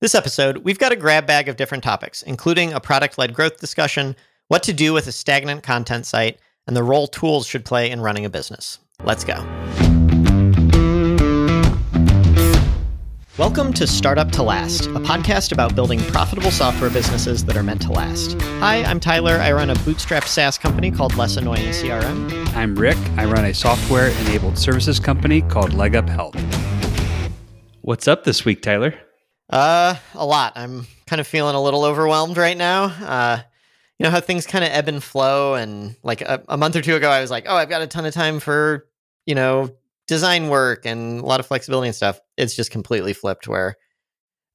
This episode, we've got a grab bag of different topics, including a product led growth discussion, what to do with a stagnant content site, and the role tools should play in running a business. Let's go. Welcome to Startup to Last, a podcast about building profitable software businesses that are meant to last. Hi, I'm Tyler. I run a bootstrap SaaS company called Less Annoying CRM. I'm Rick. I run a software enabled services company called Leg Up Health. What's up this week, Tyler? Uh, a lot. I'm kind of feeling a little overwhelmed right now. Uh, you know how things kind of ebb and flow, and like a, a month or two ago, I was like, "Oh, I've got a ton of time for you know design work and a lot of flexibility and stuff. It's just completely flipped where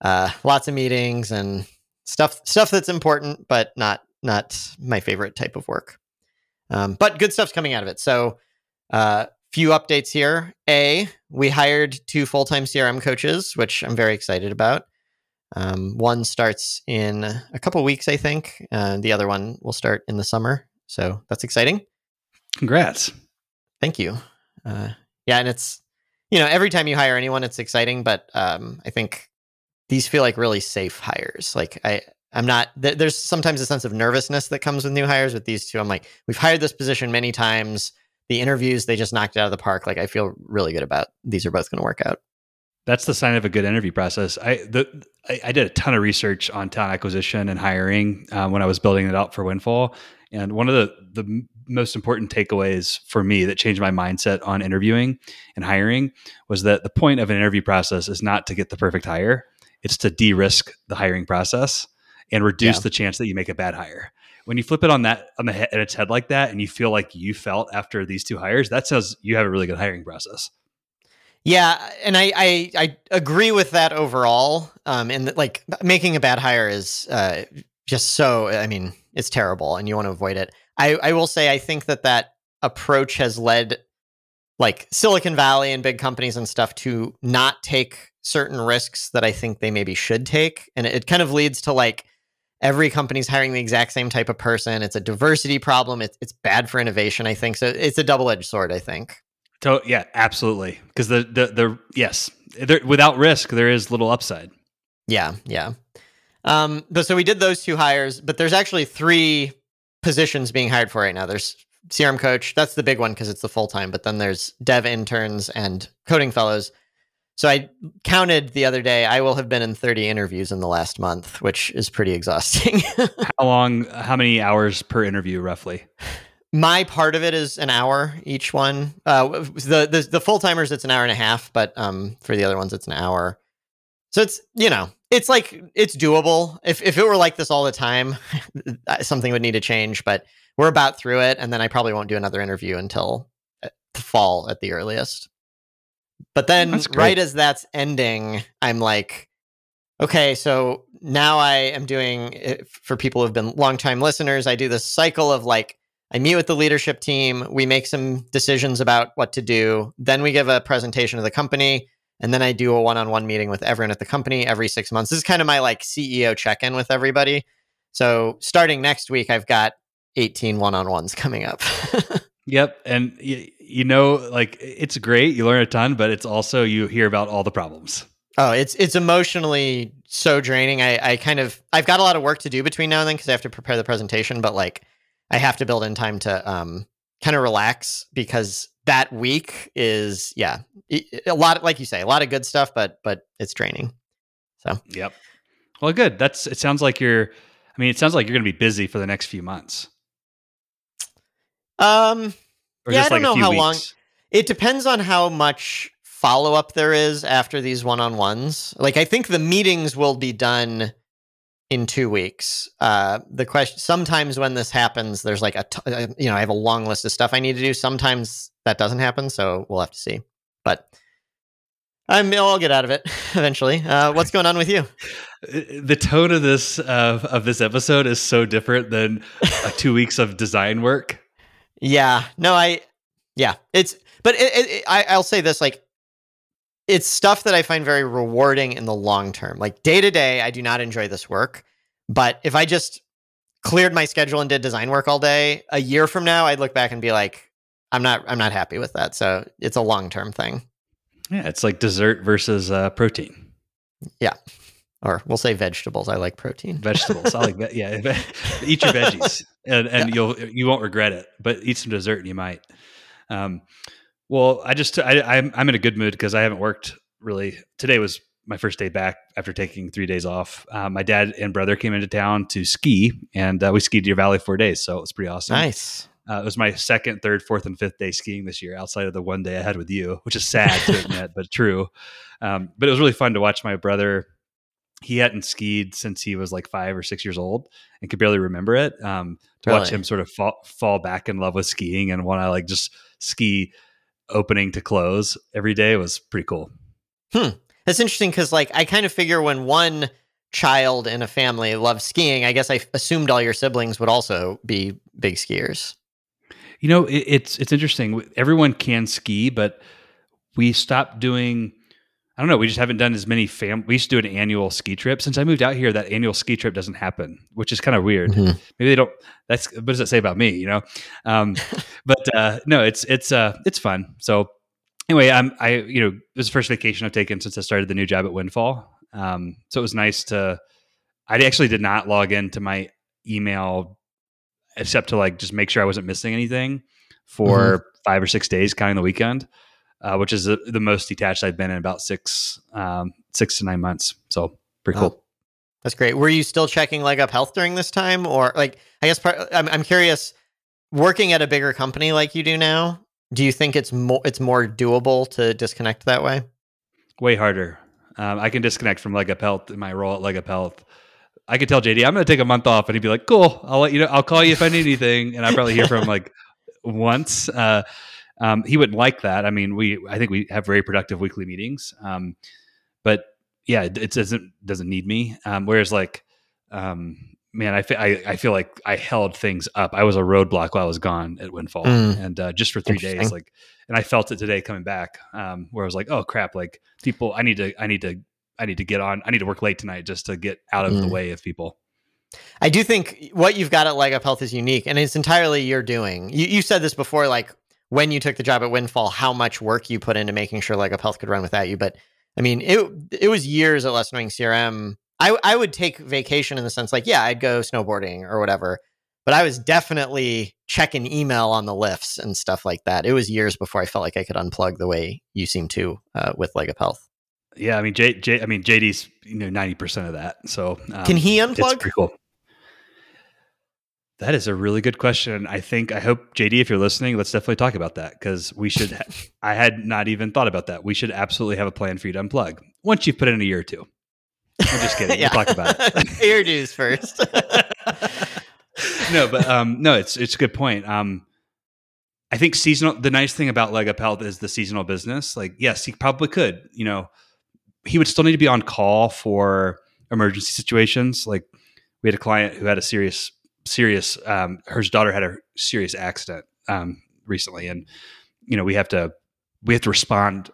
uh, lots of meetings and stuff stuff that's important, but not not my favorite type of work. Um, but good stuff's coming out of it. So, uh, few updates here. A, we hired two full time CRM coaches, which I'm very excited about. Um, one starts in a couple weeks, I think. Uh, the other one will start in the summer. So that's exciting. Congrats. Thank you. Uh, yeah, and it's you know every time you hire anyone, it's exciting, but um, I think these feel like really safe hires. Like I, I'm not. Th- there's sometimes a sense of nervousness that comes with new hires. With these two, I'm like, we've hired this position many times. The interviews, they just knocked it out of the park. Like I feel really good about these are both going to work out. That's the sign of a good interview process. I the I, I did a ton of research on talent acquisition and hiring um, when I was building it out for Windfall, and one of the the most important takeaways for me that changed my mindset on interviewing and hiring was that the point of an interview process is not to get the perfect hire, it's to de-risk the hiring process and reduce yeah. the chance that you make a bad hire. When you flip it on that on the head, its head like that, and you feel like you felt after these two hires, that says you have a really good hiring process. Yeah, and I I, I agree with that overall. Um, and like making a bad hire is uh, just so. I mean, it's terrible, and you want to avoid it. I, I will say I think that that approach has led like Silicon Valley and big companies and stuff to not take certain risks that I think they maybe should take. And it, it kind of leads to like every company's hiring the exact same type of person. It's a diversity problem. It's, it's bad for innovation, I think. So it's a double edged sword, I think. So, yeah, absolutely. Because the, the, the, yes, there, without risk, there is little upside. Yeah, yeah. Um, but so we did those two hires, but there's actually three positions being hired for right now. There's CRM coach, that's the big one because it's the full time, but then there's dev interns and coding fellows. So I counted the other day, I will have been in 30 interviews in the last month, which is pretty exhausting. how long, how many hours per interview roughly? My part of it is an hour each one. Uh, the the, the full timers, it's an hour and a half, but um, for the other ones, it's an hour. So it's you know it's like it's doable. If if it were like this all the time, something would need to change. But we're about through it, and then I probably won't do another interview until uh, the fall at the earliest. But then, right as that's ending, I'm like, okay, so now I am doing for people who've been longtime listeners. I do this cycle of like I meet with the leadership team, we make some decisions about what to do, then we give a presentation to the company and then I do a one-on-one meeting with everyone at the company every six months. This is kind of my like CEO check-in with everybody. So starting next week, I've got 18 one-on-ones coming up. yep, and you know, like it's great. You learn a ton, but it's also you hear about all the problems. Oh, it's it's emotionally so draining. I I kind of I've got a lot of work to do between now and then because I have to prepare the presentation, but like I have to build in time to um kind of relax because that week is yeah a lot of, like you say a lot of good stuff but but it's draining so yep well good that's it sounds like you're i mean it sounds like you're going to be busy for the next few months um or yeah i don't like know how weeks? long it depends on how much follow-up there is after these one-on-ones like i think the meetings will be done in two weeks. Uh, the question sometimes when this happens, there's like a t- uh, you know I have a long list of stuff I need to do. Sometimes that doesn't happen, so we'll have to see. But I'm, I'll get out of it eventually. Uh, what's going on with you? Uh, the tone of this uh, of this episode is so different than two weeks of design work. Yeah, no, I yeah, it's but it, it, I, I'll say this like it's stuff that I find very rewarding in the long term. Like day to day, I do not enjoy this work. But if I just cleared my schedule and did design work all day, a year from now, I'd look back and be like, I'm not, I'm not happy with that. So it's a long term thing. Yeah, it's like dessert versus uh, protein. Yeah, or we'll say vegetables. I like protein. Vegetables. I like ve- yeah. eat your veggies, and and yeah. you'll you won't regret it. But eat some dessert, and you might. Um, well, I just I, I'm I'm in a good mood because I haven't worked really. Today was my first day back after taking three days off. Uh, my dad and brother came into town to ski, and uh, we skied Deer Valley four days, so it was pretty awesome. Nice. Uh, it was my second, third, fourth, and fifth day skiing this year, outside of the one day I had with you, which is sad to admit, but true. Um, but it was really fun to watch my brother. He hadn't skied since he was like five or six years old and could barely remember it. Um, to really? watch him sort of fall, fall back in love with skiing and want to like just ski opening to close every day was pretty cool. Hmm. That's interesting because like I kind of figure when one child in a family loves skiing, I guess I assumed all your siblings would also be big skiers. You know, it, it's it's interesting. Everyone can ski, but we stopped doing. I don't know. We just haven't done as many fam. We used to do an annual ski trip. Since I moved out here, that annual ski trip doesn't happen, which is kind of weird. Mm-hmm. Maybe they don't. That's what does that say about me? You know. Um, but uh, no, it's it's uh, it's fun. So anyway, I'm I you know it was the first vacation I've taken since I started the new job at Windfall. Um, so it was nice to. I actually did not log into my email except to like just make sure I wasn't missing anything for mm-hmm. five or six days, counting the weekend, uh, which is the, the, most detached I've been in about six um, six to nine months. So pretty cool. Oh, that's great. Were you still checking Leg Up Health during this time, or like I guess part, I'm I'm curious. Working at a bigger company like you do now, do you think it's more it's more doable to disconnect that way? Way harder. Um, I can disconnect from Leg Up Health in my role at Leg Up Health I could tell JD I'm going to take a month off, and he'd be like, "Cool, I'll let you know. I'll call you if I need anything." And I probably hear from him like once. Uh, um, he wouldn't like that. I mean, we I think we have very productive weekly meetings, um, but yeah, it, it, doesn't doesn't need me. Um, whereas like, um, man, I, fe- I, I feel like I held things up. I was a roadblock while I was gone at Windfall, mm. and uh, just for three days, like, and I felt it today coming back, um, where I was like, oh crap, like people, I need to I need to I need to get on. I need to work late tonight just to get out of mm. the way of people. I do think what you've got at Leg Up Health is unique, and it's entirely your doing. You, you said this before, like when you took the job at Windfall, how much work you put into making sure Leg Up Health could run without you. But I mean, it it was years at Less Annoying CRM. I I would take vacation in the sense like, yeah, I'd go snowboarding or whatever, but I was definitely checking email on the lifts and stuff like that. It was years before I felt like I could unplug the way you seem to uh, with Leg Up Health. Yeah, I mean, J, J I mean, JD's you know ninety percent of that. So um, can he unplug? It's pretty cool. That is a really good question. I think I hope JD, if you're listening, let's definitely talk about that because we should. Ha- I had not even thought about that. We should absolutely have a plan for you to unplug once you've put in a year or two. I'm just kidding. yeah. We'll talk about it. Pay dues first. no, but um, no, it's it's a good point. Um, I think seasonal. The nice thing about Leg Up Health is the seasonal business. Like, yes, he probably could. You know, he would still need to be on call for emergency situations. Like we had a client who had a serious, serious, um, her daughter had a serious accident um, recently, and you know we have to we have to respond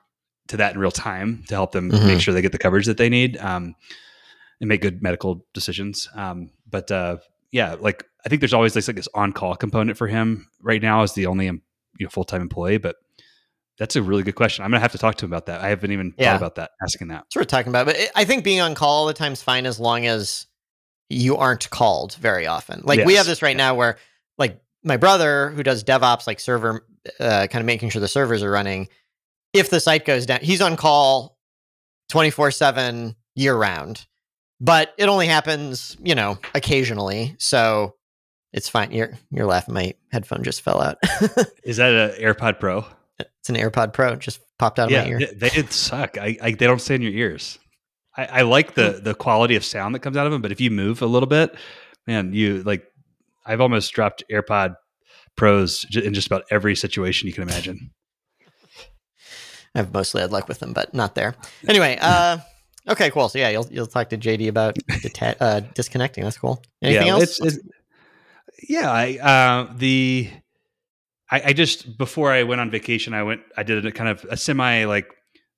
to that in real time to help them mm-hmm. make sure they get the coverage that they need um, and make good medical decisions. Um, but uh, yeah, like I think there's always like this on call component for him right now as the only you know full time employee, but that's a really good question. I'm gonna have to talk to him about that. I haven't even yeah. thought about that. Asking that. What we're talking about. But I think being on call all the time is fine as long as you aren't called very often. Like yes. we have this right now where, like, my brother who does DevOps, like server, uh, kind of making sure the servers are running. If the site goes down, he's on call 24 seven year round, but it only happens, you know, occasionally. So it's fine. You're you're laughing. My headphone just fell out. Is that an AirPod Pro? It's an AirPod Pro. Just popped out yeah, of my ear. They, they suck. I, I, they don't stay in your ears. I, I like the hmm. the quality of sound that comes out of them, but if you move a little bit, man, you like. I've almost dropped AirPod Pros in just about every situation you can imagine. I've mostly had luck with them, but not there. Anyway, uh, okay, cool. So yeah, you'll you'll talk to JD about deta- uh, disconnecting. That's cool. Anything yeah, else? It's, it's, yeah, I, uh, the I, I, just before I went on vacation, I went. I did a kind of a semi like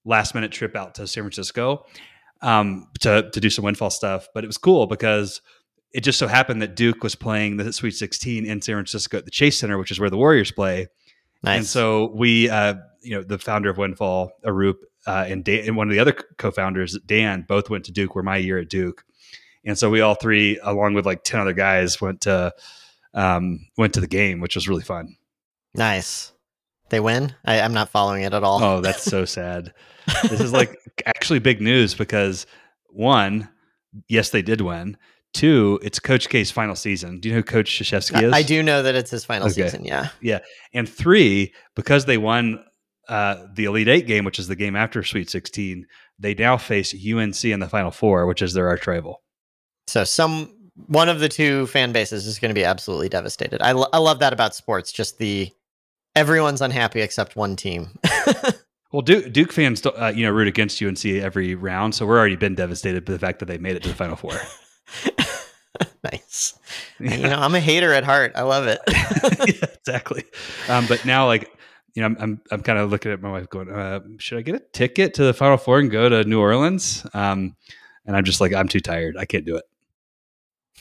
last minute trip out to San Francisco um, to to do some windfall stuff. But it was cool because it just so happened that Duke was playing the Sweet 16 in San Francisco at the Chase Center, which is where the Warriors play. Nice. And so we, uh, you know, the founder of Windfall, Arup, uh, and, Dan, and one of the other co-founders, Dan, both went to Duke. Were my year at Duke, and so we all three, along with like ten other guys, went to um, went to the game, which was really fun. Nice. They win. I, I'm not following it at all. Oh, that's so sad. This is like actually big news because one, yes, they did win. Two, it's Coach K's final season. Do you know who Coach Krzyzewski is? I, I do know that it's his final Okay. season. Yeah. Yeah. And three, because they won uh, the Elite Eight game, which is the game after Sweet 16, they now face UNC in the Final Four, which is their arch rival. So some one of the two fan bases is going to be absolutely devastated. I, lo- I love that about sports. Just the everyone's unhappy except one team. Well, Duke, Duke fans, uh, you know, root against UNC every round, so we're already been devastated by the fact that they made it to the Final Four. nice. You know, I'm a hater at heart. I love it. yeah, exactly. Um, but now, like, you know, I'm I'm, I'm kind of looking at my wife, going, uh, "Should I get a ticket to the Final Four and go to New Orleans?" Um, and I'm just like, I'm too tired. I can't do it.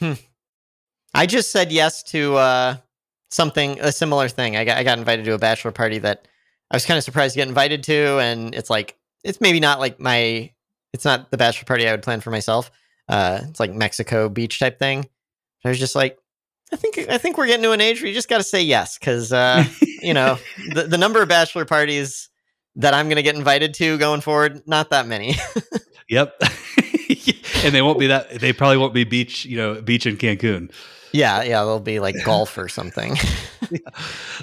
Hmm. I just said yes to uh, something a similar thing. I got I got invited to a bachelor party that I was kind of surprised to get invited to, and it's like it's maybe not like my it's not the bachelor party I would plan for myself. Uh, it's like Mexico beach type thing. I was just like, I think I think we're getting to an age where you just got to say yes because uh, you know the the number of bachelor parties that I'm going to get invited to going forward, not that many. Yep. and they won't be that. They probably won't be beach. You know, beach in Cancun. Yeah, yeah, they'll be like golf or something.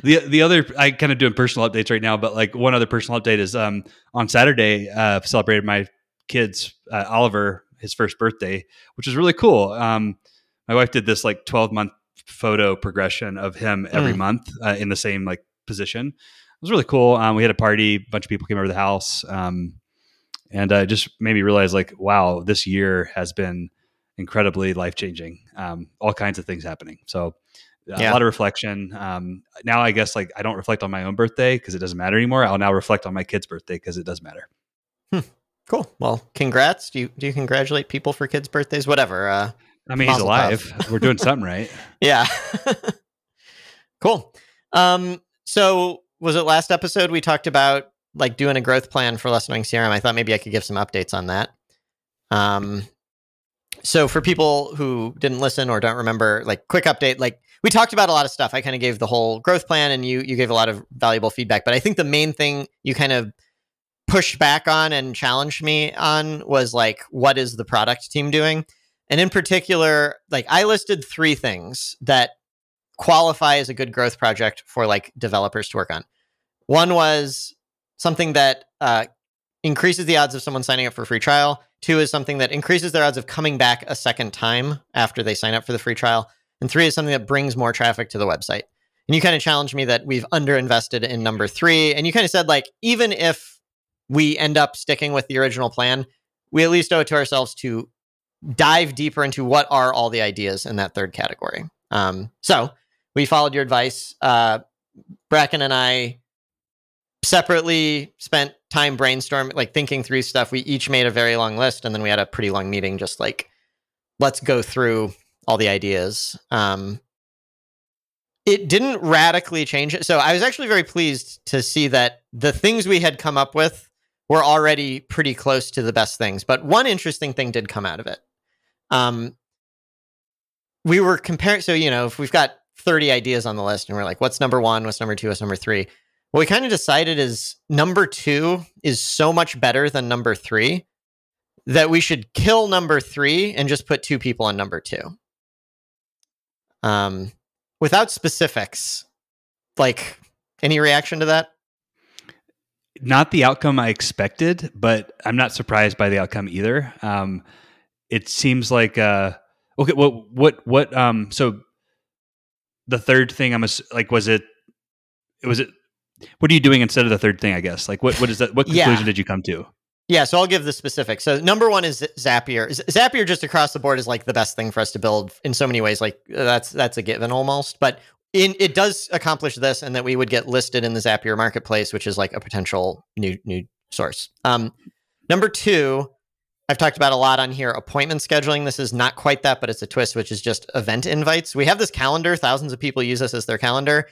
the the other I kind of doing personal updates right now, but like one other personal update is um on Saturday uh celebrated my kids uh, Oliver his first birthday, which is really cool. Um, my wife did this like twelve month photo progression of him every Mm. month uh, in the same like position. It was really cool. Um, we had a party, a bunch of people came over to the house, um, and uh, it just made me realize like wow, this year has been incredibly life changing. Um, all kinds of things happening. So a Yeah. lot of reflection. Um, now I guess like I don't reflect on my own birthday because it doesn't matter anymore. I'll now reflect on my kid's birthday because it does matter. Cool. Well, congrats. Do you do you congratulate people for kids' birthdays? Whatever. Uh, I mean, he's alive. We're doing something right. yeah. cool. Um, so was it last episode we talked about like doing a growth plan for less annoying CRM? I thought maybe I could give some updates on that. Um, so for people who didn't listen or don't remember, like quick update, like we talked about a lot of stuff. I kind of gave the whole growth plan and you you gave a lot of valuable feedback. But I think the main thing you kind of pushed back on and challenged me on was like, what is the product team doing? And in particular, like I listed three things that qualify as a good growth project for like developers to work on. One was something that uh, increases the odds of someone signing up for a free trial. Two is something that increases their odds of coming back a second time after they sign up for the free trial. And three is something that brings more traffic to the website. And you kind of challenged me that we've underinvested in number three. And you kind of said, like, even if we end up sticking with the original plan, we at least owe it to ourselves to dive deeper into what are all the ideas in that third category. Um, so we followed your advice. Uh, Bracken and I separately spent time brainstorming, like thinking through stuff. We each made a very long list, and then we had a pretty long meeting, just like let's go through all the ideas. Um, it didn't radically change it. So I was actually very pleased to see that the things we had come up with were already pretty close to the best things. But one interesting thing did come out of it. Um, we were comparing. So you know, if we've got 30 ideas on the list, and we're like, what's number one? What's number two? What's number three? What we kind of decided is number two is so much better than number three that we should kill number three and just put two people on number two. Um, without specifics, like any reaction to that? Not the outcome I expected, but I'm not surprised by the outcome either. Um, it seems like uh, okay. What what what? Um, so the third thing I'm ass- like, was it? Was it? What are you doing instead of the third thing? I guess. Like, what what is that? What Yeah. conclusion did you come to? Yeah, so I'll give the specifics. So number one is Zapier. Zapier just across the board is like the best thing for us to build in so many ways. Like that's that's a given almost, but in it does accomplish this, and that we would get listed in the Zapier marketplace, which is like a potential new new source. Um, number two, I've talked about a lot on here. Appointment scheduling. This is not quite that, but it's a twist, which is just event invites. We have this calendar. Thousands of people use this as their calendar.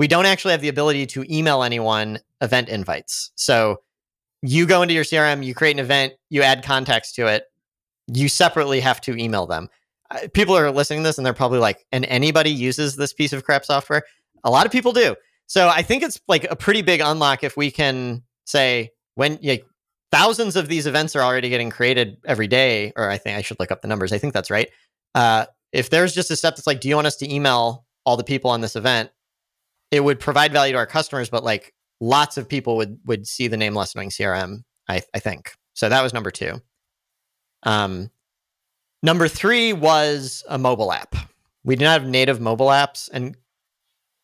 We don't actually have the ability to email anyone event invites. So you go into your CRM, you create an event, you add context to it, you separately have to email them. People are listening to this and they're probably like, and anybody uses this piece of crap software? A lot of people do. So I think it's like a pretty big unlock if we can say when like, thousands of these events are already getting created every day, or I think I should look up the numbers. I think that's right. Uh, if there's just a step that's like, do you want us to email all the people on this event? It would provide value to our customers, but like lots of people would would see the name less annoying CRM. I I think so. That was number two. Um, number three was a mobile app. We didn't have native mobile apps, and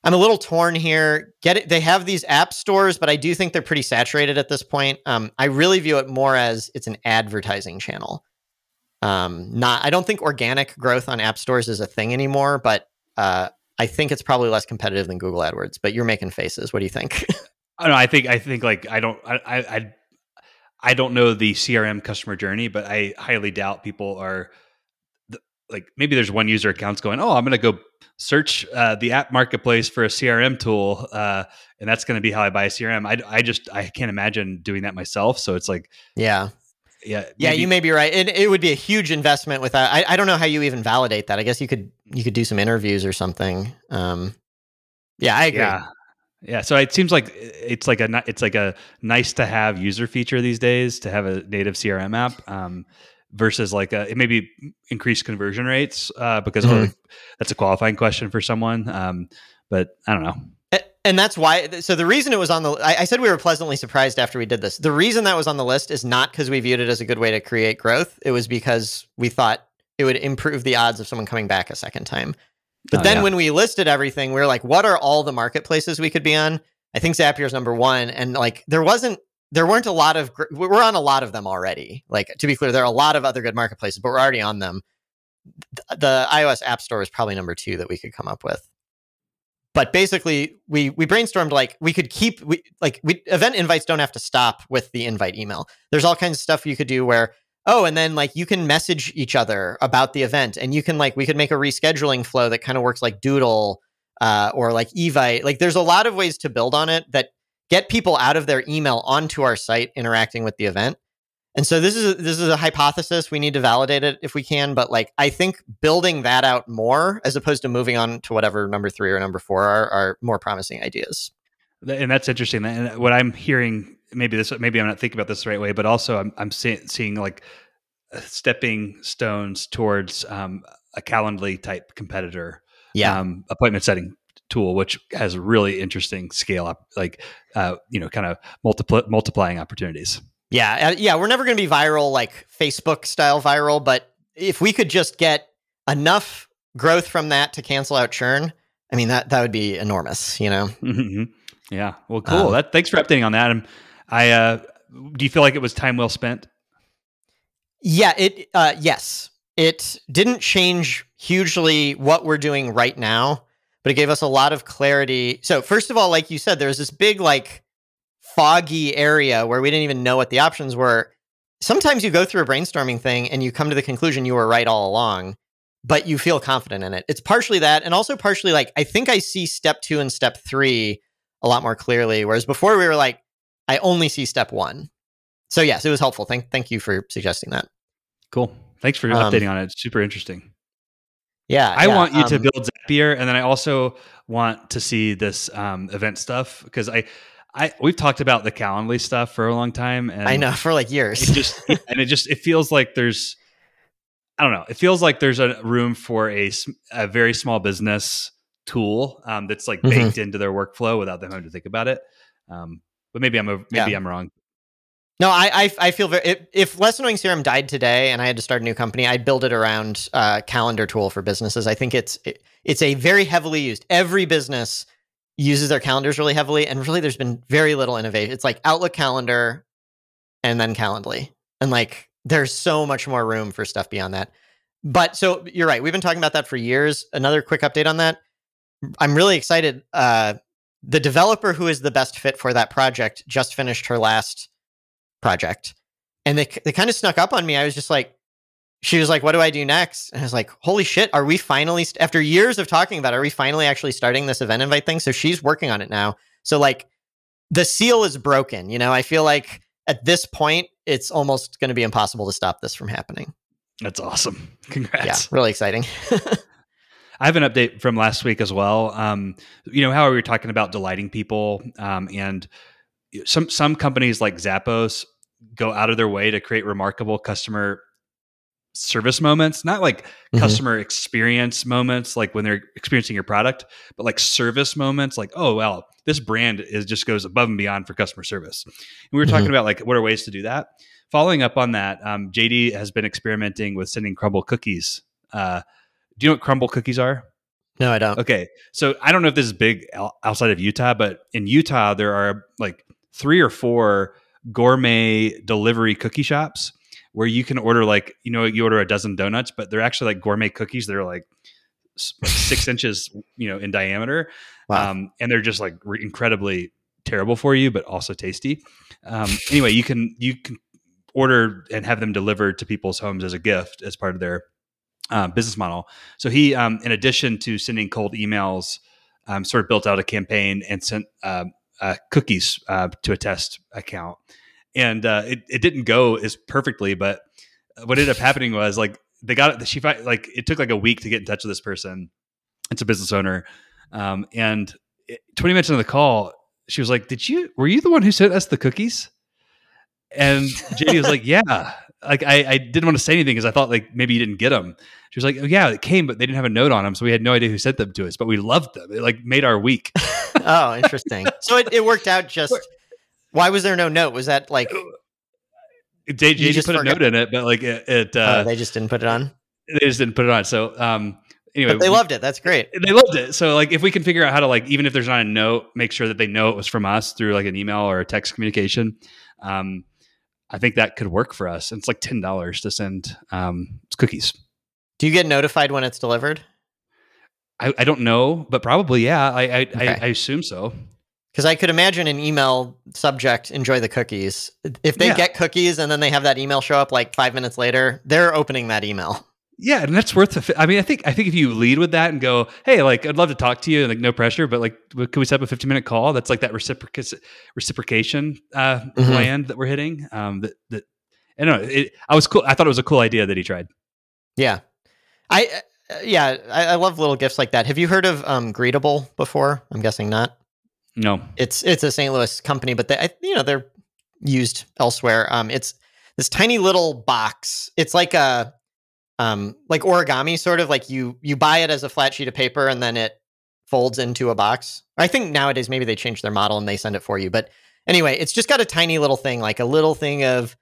I'm a little torn here. Get it? They have these app stores, but I do think they're pretty saturated at this point. Um, I really view it more as it's an advertising channel. Um, not, I don't think organic growth on app stores is a thing anymore, but uh, I think it's probably less competitive than Google AdWords. But you're making faces. What do you think? I don't know. I think I think like I don't I I I don't know the CRM customer journey, but I highly doubt people are like maybe there's one user accounts going, oh, I'm going to go search uh, the app marketplace for a CRM tool, uh, and that's going to be how I buy a CRM. I, I just I can't imagine doing that myself. So it's like, yeah, yeah, maybe. yeah. You may be right. It, it would be a huge investment. With I, I don't know how you even validate that. I guess you could you could do some interviews or something. Um, yeah, I agree. Yeah. Yeah, so it seems like it's like a it's like a nice to have user feature these days to have a native CRM app um, versus like a, it maybe increased conversion rates uh, because mm-hmm. that's a qualifying question for someone. Um, but I don't know. And that's why. So the reason it was on the, I, I said we were pleasantly surprised after we did this. The reason that was on the list is not because we viewed it as a good way to create growth. It was because we thought it would improve the odds of someone coming back a second time. But oh, then yeah. when we listed everything, we were like, what are all the marketplaces we could be on? I think Zapier's number one. And like, there wasn't, there weren't a lot of, we're on a lot of them already. Like, to be clear, there are a lot of other good marketplaces, but we're already on them. The iOS App Store is probably number two that we could come up with. But basically, we we brainstormed like we could keep we like we event invites don't have to stop with the invite email. There's all kinds of stuff you could do where oh and then like you can message each other about the event and you can like we could make a rescheduling flow that kind of works like doodle uh, or like evite. Like there's a lot of ways to build on it that get people out of their email onto our site interacting with the event. And so this is a, this is a hypothesis. We need to validate it if we can but like i think building that out more as opposed to moving on to whatever number three or number four are, are more promising ideas. And that's interesting. And what i'm hearing maybe this maybe I'm not thinking about this the right way, but also I'm I'm see, seeing like uh, stepping stones towards um, a Calendly type competitor. Yeah, um, appointment setting tool, which has really interesting scale up, like uh, you know, kind of multipl- multiplying opportunities. Yeah, uh, yeah, we're never going to be viral like Facebook style viral, but if we could just get enough growth from that to cancel out churn, I mean that that would be enormous, you know. Mm-hmm. Yeah. Well, cool. Um, that thanks for updating on that. And I uh, do you feel like it was time well spent? Yeah, it uh, yes. It didn't change hugely what we're doing right now, but it gave us a lot of clarity. So, first of all, like you said, there's this big like foggy area where we didn't even know what the options were. Sometimes you go through a brainstorming thing and you come to the conclusion you were right all along, but you feel confident in it. It's partially that, and also partially like I think I see step two and step three a lot more clearly. Whereas before we were like, I only see step one. So yes, it was helpful. Thank thank you for suggesting that. Cool. Thanks for um, updating on it. It's super interesting. Yeah, I yeah, want you um, to build Zapier, and then I also want to see this um, event stuff because I, I we've talked about the Calendly stuff for a long time, and I know for like years. It just and it just it feels like there's, I don't know, it feels like there's a room for a a very small business tool um, that's like mm-hmm. baked into their workflow without them having to think about it. Um, but maybe I'm a, maybe yeah. I'm wrong. No, I, I, I feel very. If, if Less Annoying CRM died today and I had to start a new company, I'd build it around a uh, calendar tool for businesses. I think it's it, it's a very heavily used. Every business uses their calendars really heavily, and really, there's been very little innovation. It's like Outlook calendar, and then Calendly, and like there's so much more room for stuff beyond that. But so you're right. We've been talking about that for years. Another quick update on that. I'm really excited. Uh, the developer who is the best fit for that project just finished her last project and they, they kind of snuck up on me i was just like she was like, "What do I do next?" And I was like, "Holy shit! Are we finally st- after years of talking about? It, are we finally actually starting this event invite thing?" So she's working on it now. So like, the seal is broken. You know, I feel like at this point, it's almost going to be impossible to stop this from happening. That's awesome. Congrats. Yeah, really exciting. I have an update from last week as well. Um, you know how we were talking about delighting people, um, and some some companies like Zappos go out of their way to create remarkable customer service moments, not like mm-hmm. customer experience moments, like when they're experiencing your product, but like service moments, like oh well, this brand is just goes above and beyond for customer service. And we were mm-hmm. talking about like what are ways to do that. Following up on that, um, JD has been experimenting with sending Crumbl cookies. Uh, do you know what Crumbl cookies are? No, I don't. Okay, so I don't know if this is big outside of Utah, but in Utah there are like three or four gourmet delivery cookie shops where you can order like you know you order a dozen donuts, but they're actually like gourmet cookies. They're like six inches, you know, in diameter, wow. um, and they're just like re- incredibly terrible for you, but also tasty. Um, anyway, you can you can order and have them delivered to people's homes as a gift as part of their uh, business model. So he, um, in addition to sending cold emails, um, sort of built out a campaign and sent uh, uh, cookies uh, to a test account. And uh, it, it didn't go as perfectly but what ended up happening was like they got it she like it took like a week to get in touch with this person. It's a business owner. Um, and it, 20 minutes into the call she was like did you were you the one who sent us the cookies? And jd was like yeah like I, I didn't want to say anything because i thought like maybe you didn't get them she was like oh, yeah it came but they didn't have a note on them so we had no idea who sent them to us but we loved them it like made our week oh interesting so it, it worked out just why was there no note? Was that like they, they just put forgot? a note in it, but like it, it uh, oh, they just didn't put it on. They just didn't put it on. So um, anyway, but they we, loved it. That's great. They loved it. So like, if we can figure out how to like, even if there's not a note, make sure that they know it was from us through like an email or a text communication. Um, I think that could work for us. And it's like ten dollars to send um, cookies. Do you get notified when it's delivered? I, I don't know, but probably yeah. I I, okay. I, I assume so. Because I could imagine an email subject, enjoy the cookies. If they yeah. get cookies and then they have that email show up like five minutes later, they're opening that email. Yeah, and that's worth. The, I mean, I think I think if you lead with that and go, "Hey, like I'd love to talk to you," and like no pressure, but like, can we set up a fifteen minute call? That's like that reciproc- reciprocation uh, mm-hmm. land that we're hitting. Um, that that I don't know. It, I was cool. I thought it was a cool idea that he tried. Yeah, I uh, yeah, I, I, love little gifts like that. Have you heard of um, Greetabl before? I'm guessing not. No, it's it's a St. Louis company, but they you know they're used elsewhere. Um, it's this tiny little box. It's like a um like origami sort of like you you buy it as a flat sheet of paper and then it folds into a box. I think nowadays maybe they change their model and they send it for you. But anyway, it's just got a tiny little thing, like a little thing of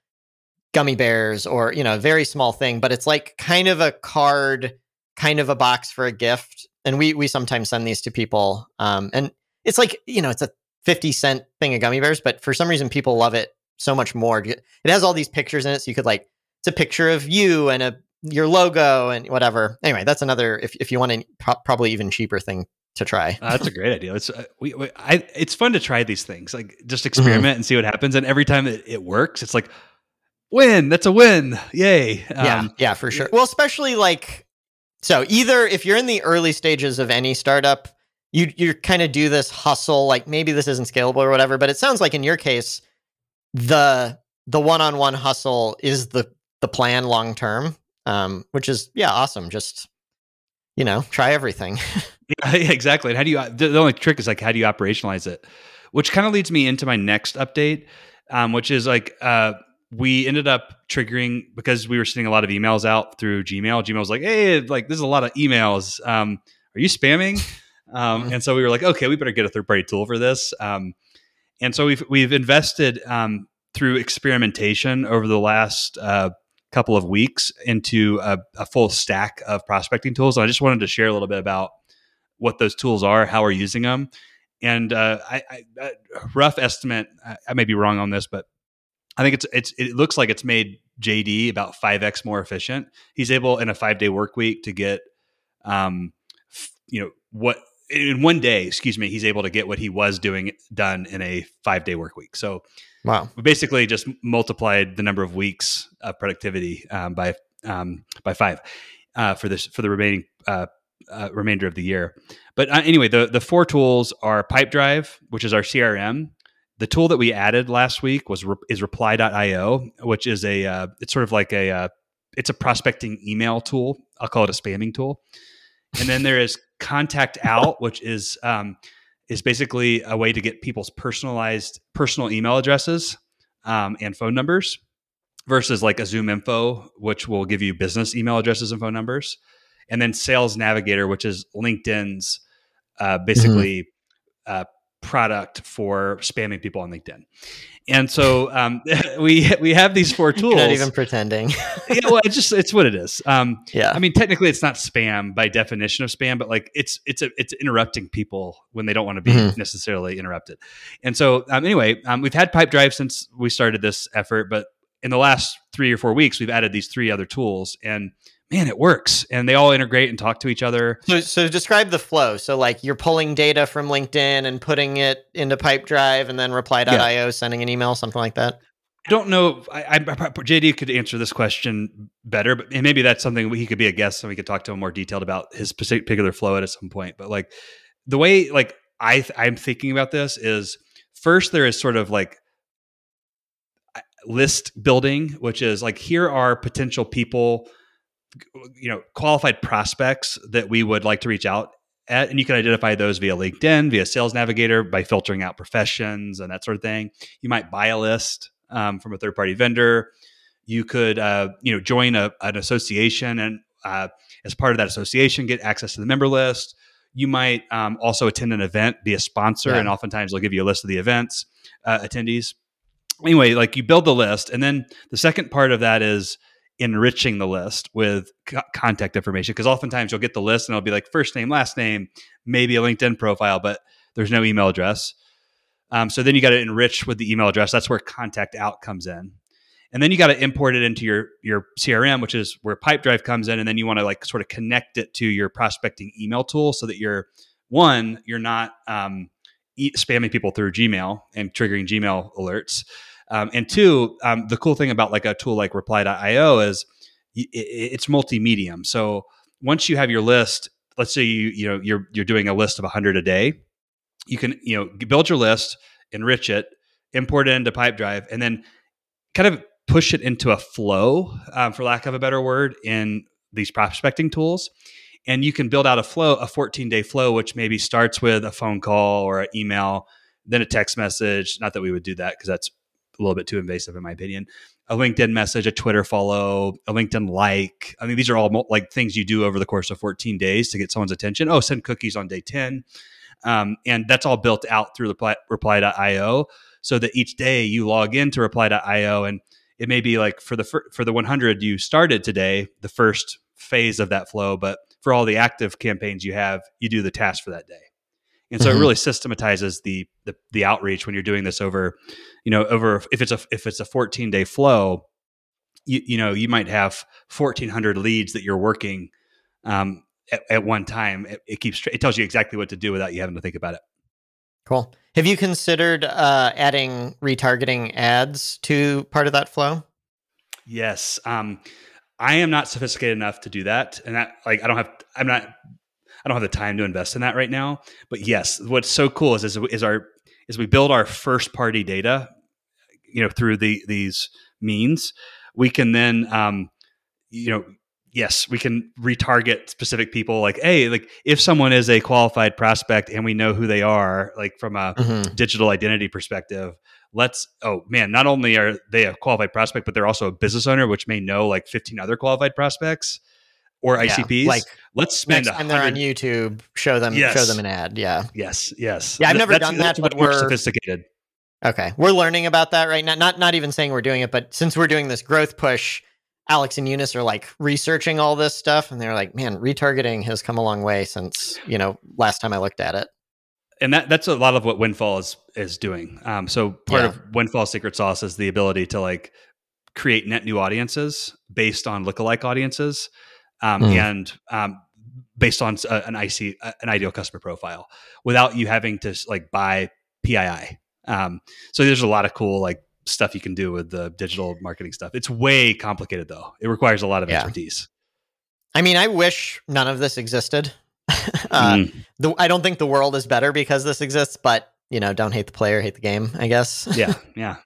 gummy bears or, you know, a very small thing, but it's like kind of a card, kind of a box for a gift. And we we sometimes send these to people. Um, and it's like you know it's a 50 cent thing of gummy bears but for some reason people love it so much more it has all these pictures in it so you could like it's a picture of you and a your logo and whatever. Anyway that's another if, if you want a pro- probably even cheaper thing to try. Uh, that's a great idea. It's uh, we, we, I, it's fun to try these things like just mm-hmm. experiment mm-hmm. and see what happens. And every time it, it works it's like win that's a win. Yay. Um, yeah yeah for sure. well especially like so either if you're in the early stages of any startup you you kind of do this hustle like maybe this isn't scalable or whatever but it sounds like in your case the the one-on-one hustle is the the plan long term um which is yeah awesome just you know try everything yeah, exactly and how do you the only trick is like how do you operationalize it which kind of leads me into my next update um which is like uh we ended up triggering because we were sending a lot of emails out through gmail gmail was like hey like there's a lot of emails um are you spamming um, mm-hmm. and so we were like, okay, we better get a third party tool for this. Um, and so we've we've invested um, through experimentation over the last uh, couple of weeks into a, a, full stack of prospecting tools. And I just wanted to share a little bit about what those tools are, how we're using them, and uh, I, I, rough estimate. I, I, may be wrong on this, but I think it's it's it looks like it's made JD about five x more efficient. He's able in a five day work week to get, um, f- you know what in one day, excuse me, he's able to get what he was doing done in a five day work week. So, wow, we basically just multiplied the number of weeks of productivity um, by um, by five uh, for this for the remaining uh, uh, remainder of the year. But uh, anyway, the the four tools are Pipedrive, which is our CRM. The tool that we added last week was is Reply.io, which is a uh, it's sort of like a uh, it's a prospecting email tool. I'll call it a spamming tool. And then there is ContactOut, which is um, is basically a way to get people's personalized personal email addresses um, and phone numbers versus like a ZoomInfo, which will give you business email addresses and phone numbers. And then Sales Navigator, which is LinkedIn's uh, basically mm-hmm. uh, product for spamming people on LinkedIn. And so um, we we have these four tools. You're not even pretending. yeah, well, it's just it's what it is. Um, yeah. I mean, technically, it's not spam by definition of spam, but like it's it's a, it's interrupting people when they don't want to be mm-hmm. necessarily interrupted. And so um, anyway, um, we've had Pipedrive since we started this effort, but in the last three or four weeks, we've added these three other tools, and man, it works. And they all integrate and talk to each other. So, so describe the flow. So, like you're pulling data from LinkedIn and putting it into Pipedrive and then reply.io, yeah. sending an email, something like that. I don't know. I, I, JD could answer this question better, but maybe that's something he could be a guest and we could talk to him more detailed about his particular flow at some point. But like the way like I I'm thinking about this is first there is sort of like list building, which is like here are potential people you know qualified prospects that we would like to reach out at, and you can identify those via LinkedIn, via Sales Navigator, by filtering out professions and that sort of thing. You might buy a list um, from a third party vendor. You could, uh, you know, join a, an association and uh, as part of that association, get access to the member list. You might um, also attend an event, be a sponsor, yeah. and oftentimes they'll give you a list of the events uh, attendees. Anyway, like you build the list, and then the second part of that is enriching the list with co- contact information because oftentimes you'll get the list and it'll be like first name, last name, maybe a LinkedIn profile, but there's no email address. Um, so then you got to enrich with the email address. That's where ContactOut comes in. And then you got to import it into your your CRM, which is where Pipedrive comes in. And then you want to like sort of connect it to your prospecting email tool so that you're one, you're not um, e- spamming people through Gmail and triggering Gmail alerts. Um, and two, um, the cool thing about like a tool like Reply.io is it, it's multi-medium. So once you have your list, let's say you you know you're you're doing a list of 100 a day, you can you know build your list, enrich it, import it into Pipedrive, and then kind of push it into a flow, um, for lack of a better word, in these prospecting tools. And you can build out a flow, a 14 day flow, which maybe starts with a phone call or an email, then a text message. Not that we would do that because that's a little bit too invasive in my opinion. A LinkedIn message, a Twitter follow, a LinkedIn like. I mean, these are all like things you do over the course of 14 days to get someone's attention. Oh, send cookies on day 10. Um, and that's all built out through reply, reply.io so that each day you log into reply.io and it may be like for the for the 100 you started today, the first phase of that flow, but for all the active campaigns you have, you do the task for that day and so mm-hmm. it really systematizes the, the the outreach when you're doing this over you know over if it's a if it's a 14 day flow you, you know you might have 1400 leads that you're working um, at, at, one time. It, it, keeps it tells you exactly what to do without you having to think about it. Cool. Have you considered uh, adding retargeting ads to part of that flow? Yes um, i am not sophisticated enough to do that. And that like i don't have i'm not I don't have the time to invest in that right now. But yes, what's so cool is is, is our is we build our first party data, you know, through the these means, we can then, um, you know, yes, we can retarget specific people. Like, hey, like if someone is a qualified prospect and we know who they are, like from a mm-hmm. digital identity perspective, let's oh man not only are they a qualified prospect but they're also a business owner which may know like 15 other qualified prospects or yeah, ICPs. Like let's spend next time they're on YouTube, show them yes. show them an ad. Yeah. Yes. Yes. Yeah, I've never that's, done that, but we're sophisticated. Okay, we're learning about that right now. Not not even saying we're doing it, but since we're doing this growth push, Alex and Eunice are like researching all this stuff, and they're like, "Man, retargeting has come a long way since you know last time I looked at it." And that that's a lot of what Windfall is is doing. Um, so part yeah. of Windfall's secret sauce is the ability to like create net new audiences based on lookalike audiences um, mm. and um, based on uh, an IC, uh, an ideal customer profile, without you having to like buy PII. Um, so there's a lot of cool like stuff you can do with the digital marketing stuff. It's way complicated though. It requires a lot of Yeah. expertise. I mean, I wish none of this existed. uh, Mm. the, I don't think the world is better because this exists, but you know, don't hate the player, hate the game. I guess. Yeah, yeah.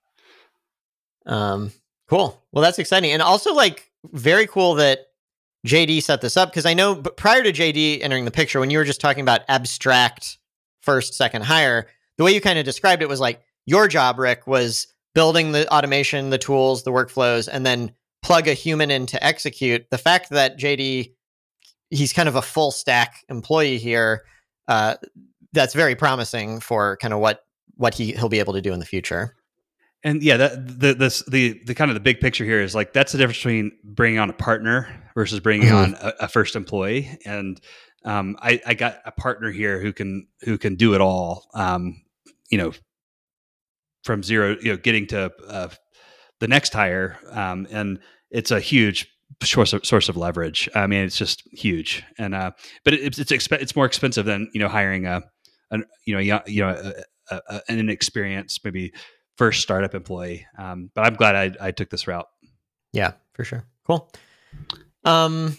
Um, cool. Well, that's exciting, and also like very cool that JD set this up because I know, but prior to JD entering the picture, when you were just talking about abstract first, second hire, the way you kind of described it was like your job, Rick, was building the automation, the tools, the workflows, and then plug a human in to execute. The fact that JD, he's kind of a full stack employee here, uh, that's very promising for kind of what what he he'll be able to do in the future. And yeah, that the the the kind of the big picture here is like that's the difference between bringing on a partner versus bringing Mhm. on a, a first employee. And um, I, I got a partner here who can who can do it all. Um, you know, from zero, you know, getting to uh, the next hire, um, and it's a huge source of source of leverage. I mean, it's just huge. And uh, but it, it's it's exp- it's more expensive than you know hiring a an you know young, you know a, a, an inexperienced maybe first startup employee. Um, but I'm glad I, I took this route. Yeah, for sure. Cool. Um,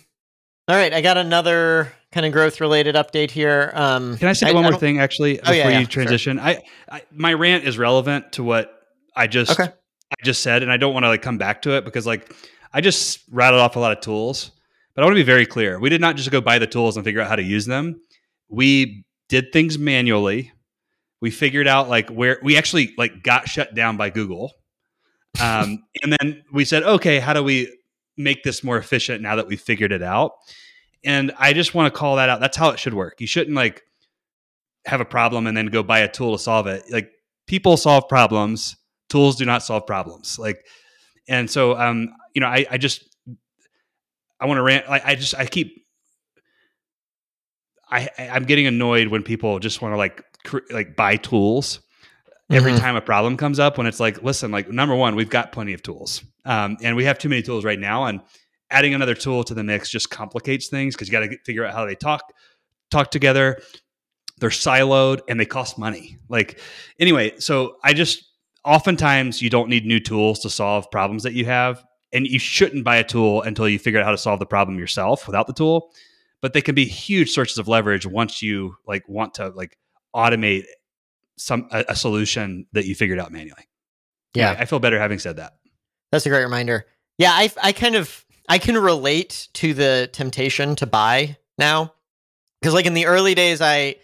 all right, I got another kind of growth related update here. Um, Can I say I- one I more thing actually Oh, before yeah, yeah, you sure. transition? I, I my rant is relevant to what I just Okay. I just said, and I don't want to like come back to it because like I just rattled off a lot of tools. But I want to be very clear. We did not just go buy the tools and figure out how to use them. We did things manually. We figured out like where we actually like got shut down by Google. Um, and then we said, okay, how do we make this more efficient now that we figured it out? And I just want to call that out. That's how it should work. You shouldn't like have a problem and then go buy a tool to solve it. Like people solve problems, tools do not solve problems. Like, and so, um, you know, I, I just, I want to rant. Like, I just, I keep, I, I- I'm getting annoyed when people just want to like, cr- like buy tools every Mhm. time a problem comes up. When it's like, listen, like number one, we've got plenty of tools, um, and we have too many tools right now, and adding another tool to the mix just complicates things because you got to figure out how they talk talk together they're siloed and they cost money like anyway so i just oftentimes you don't need new tools to solve problems that you have and you shouldn't buy a tool until you figure out how to solve the problem yourself without the tool but they can be huge sources of leverage once you like want to like automate some a, a solution that you figured out manually. Yeah. i feel better having said that. That's a great reminder. Yeah, I I kind of I can relate to the temptation to buy now. Because like in the early days, I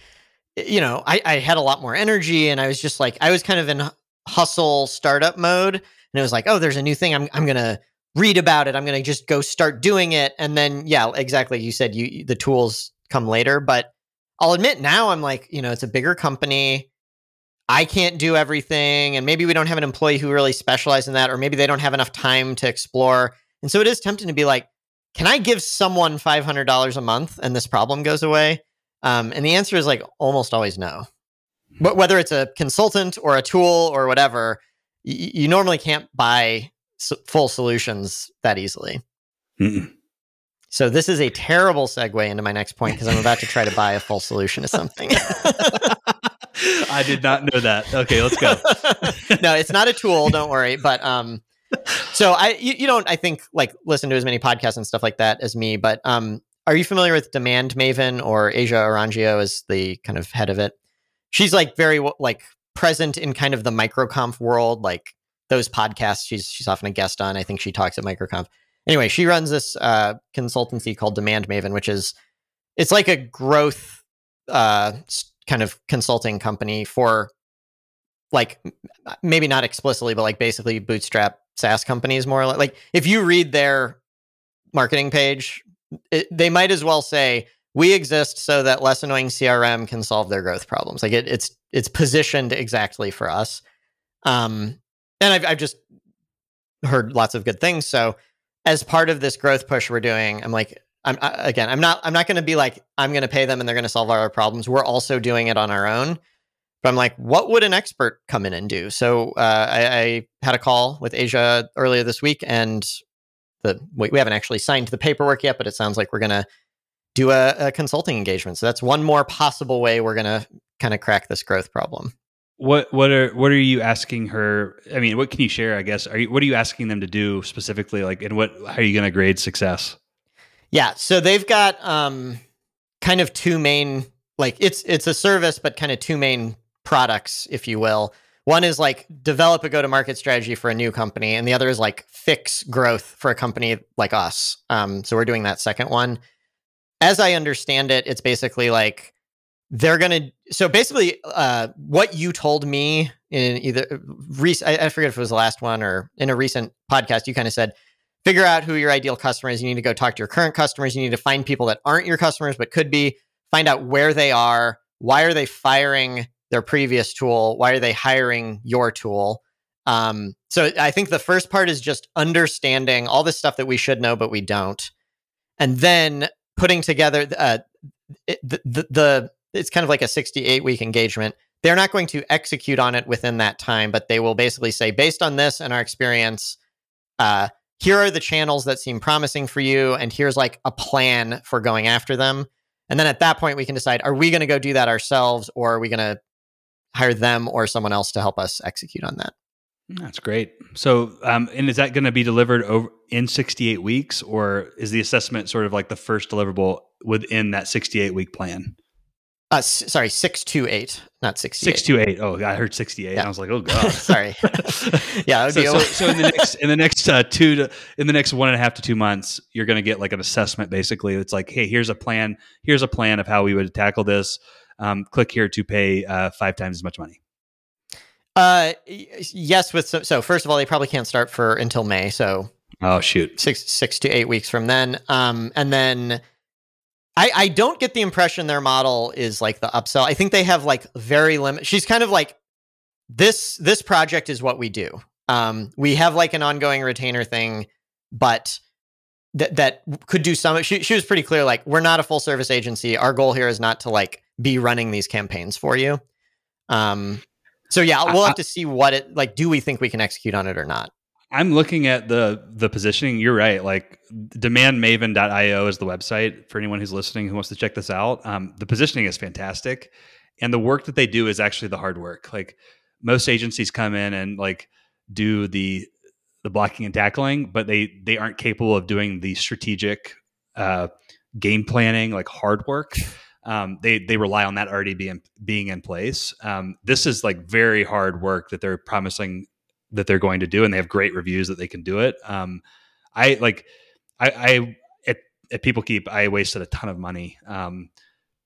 you know I I had a lot more energy and I was just like I was kind of in hustle startup mode and it was like oh there's a new thing. I'm I'm gonna read about it. I'm gonna just go start doing it. And then yeah exactly you said you the tools come later but I'll admit now I'm like you know it's a bigger company I can't do everything, and maybe we don't have an employee who really specializes in that, or maybe they don't have enough time to explore. And so it is tempting to be like, can I give someone five hundred dollars a month and this problem goes away? Um, and the answer is like almost always no. But whether it's a consultant or a tool or whatever, y- you normally can't buy s- full solutions that easily. Mm-mm. So this is a terrible segue into my next point because I'm about to try to buy a full solution to something. i did not know that okay let's go no, it's not a tool. Don't worry. But um, so I you, you don't I think like listen to as many podcasts and stuff like that as me. But um, are you familiar with Demand Maven or Asia Orangio as the kind of head of it? She's like very like present in kind of the microconf world, like those podcasts. She's she's often a guest on. I think she talks at microconf. Anyway, she runs this uh, consultancy called Demand Maven, which is it's like a growth uh, kind of consulting company for like maybe not explicitly, but like basically bootstrap SaaS companies more or less. Like if you read their marketing page, it, they might as well say we exist so that less annoying CRM can solve their growth problems. Like it, it's it's positioned exactly for us. Um, and I've I've just heard lots of good things. So as part of this growth push we're doing, I'm like. I'm I, again. I'm not. I'm not going to be like. I'm going to pay them and they're going to solve our problems. We're also doing it on our own. But I'm like, what would an expert come in and do? So uh, I, I had a call with Asia earlier this week, and the we, we haven't actually signed the paperwork yet, but it sounds like we're going to do a, a consulting engagement. So that's one more possible way we're going to kind of crack this growth problem. what what are what are you asking her? I mean, what can you share? I guess are you what are you asking them to do specifically? Like, and what how are you going to grade success? Yeah, so they've got um, kind of two main like it's it's a service, but kind of two main products, if you will. One is like develop a go to market strategy for a new company, and the other is like fix growth for a company like us. Um, so we're doing that second one. As I understand it, it's basically like they're gonna. So basically, uh, what you told me in either recent, I, I forget if it was the last one or in a recent podcast, you kind of said figure out who your ideal customer is. You need to go talk to your current customers. You need to find people that aren't your customers but could be. Find out where they are. Why are they firing their previous tool? Why are they hiring your tool? Um, so I think the first part is just understanding all this stuff that we should know, but we don't. And then putting together uh, the, the, the, it's kind of like a 68 week engagement. They're not going to execute on it within that time, but they will basically say, based on this and our experience, uh, here are the channels that seem promising for you, and here's like a plan for going after them. And then at that point, we can decide: are we going to go do that ourselves, or are we going to hire them or someone else to help us execute on that. That's great. So, um, and is that going to be delivered over in 68 weeks, or is the assessment sort of like the first deliverable within that 68 week plan? Uh, s- sorry, six to eight, not six. Six to eight. Oh, I heard 68. Yeah. I was like, oh god. sorry. yeah. So, so, so, in the next in the next uh, two to in the next one and a half to two months, you're going to get like an assessment. Basically, it's like, hey, here's a plan. Here's a plan of how we would tackle this um, click here to pay uh, five times as much money. Uh, yes. With so, so, first of all, they probably can't start for until May. So oh shoot, six six to eight weeks from then. Um, and then I I don't get the impression their model is like the upsell. I think they have like very limit. She's kind of like this this project is what we do. Um, we have like an ongoing retainer thing, but that that could do some. She she was pretty clear. Like we're not a full service agency. Our goal here is not to like be running these campaigns for you. Um, so yeah, we'll have to see what it like. Do we think we can execute on it or not? I'm looking at the the positioning. You're right. Like demandmaven.io is the website for anyone who's listening who wants to check this out. Um, the positioning is fantastic, and the work that they do is actually the hard work. Like most agencies come in and like do the the blocking and tackling, but they they aren't capable of doing the strategic uh, game planning, like hard work um, they they rely on that already being being in place. Um, this is like very hard work that they're promising that they're going to do, and they have great reviews that they can do it. Um, I like I, I at, at People Keep I wasted a ton of money um,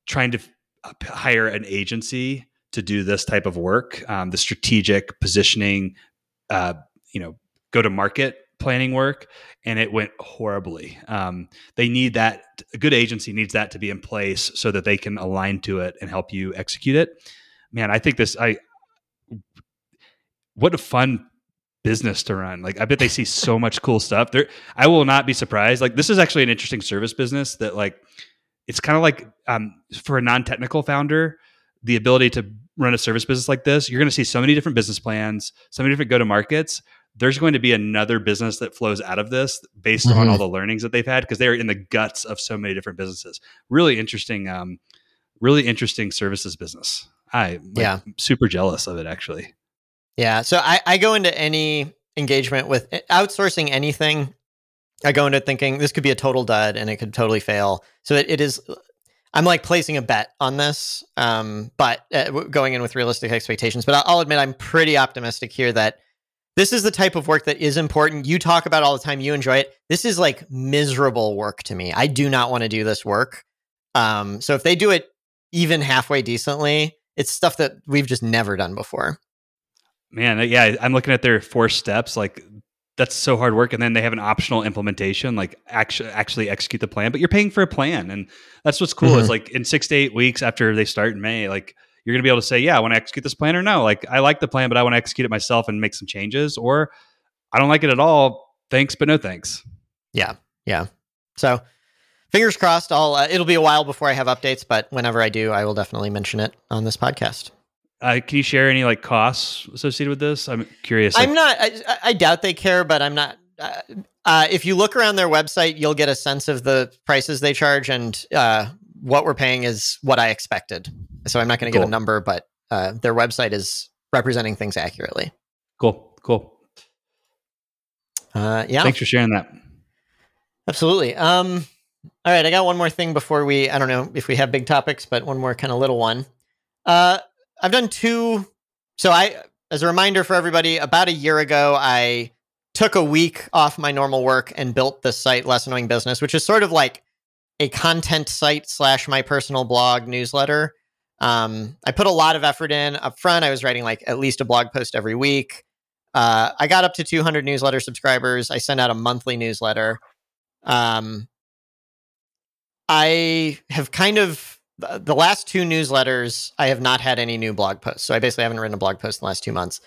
trying to f- hire an agency to do this type of work, um, the strategic positioning, uh, you know, go to market planning work and it went horribly. Um, they need that, a good agency needs that to be in place so that they can align to it and help you execute it. Man, I think this, I, what a fun business to run. Like, I bet they see so much cool stuff there. I will not be surprised. Like, this is actually an interesting service business that, like, it's kind of like um, for a non technical founder, the ability to run a service business like this, you're going to see so many different business plans, so many different go to markets there's going to be another business that flows out of this based mm-hmm. on all the learnings that they've had because they're in the guts of so many different businesses. Really interesting, um, really interesting services business. I like, yeah, super jealous of it actually. Yeah, so I, I go into any engagement with eh, outsourcing anything. I go into thinking this could be a total dud and it could totally fail. So it, it is. I'm like placing a bet on this, um, but uh, going in with realistic expectations. But I'll admit I'm pretty optimistic here that this is the type of work that is important. You talk about all the time. You enjoy it. This is like miserable work to me. I do not want to do this work. Um, so if they do it even halfway decently, it's stuff that we've just never done before. Man, yeah, I'm looking at their four steps. Like that's so hard work, and then they have an optional implementation, like actually actually execute the plan. But you're paying for a plan, and that's what's cool. Mm-hmm. Is like in six to eight weeks after they start in May, like you're going to be able to say, yeah, I want to execute this plan or no. Like, I like the plan, but I want to execute it myself and make some changes. Or I don't like it at all. Thanks, but no thanks. Yeah. Yeah. So fingers crossed. I'll, uh, it'll be a while before I have updates, but whenever I do, I will definitely mention it on this podcast. Uh, can you share any like costs associated with this? I'm curious. I'm not, I, I, doubt they care, but I'm not, uh, uh, if you look around their website, you'll get a sense of the prices they charge, and uh, what we're paying is what I expected. So I'm not going to cool. give a number, but uh, their website is representing things accurately. Cool, cool. Uh, yeah. Thanks for sharing that. Absolutely. Um, all right, I got one more thing before we. I don't know if we have big topics, but one more kind of little one. Uh, I've done two. So I, as a reminder for everybody, about a year ago, I took a week off my normal work and built the site Less Annoying Business, which is sort of like a content site slash my personal blog newsletter. Um, I put a lot of effort in up front. I was writing like at least a blog post every week. Uh, I got up to 200 newsletter subscribers. I send out a monthly newsletter. Um, I have kind of the last two newsletters. I have not had any new blog posts, so I basically haven't written a blog post in the last two months.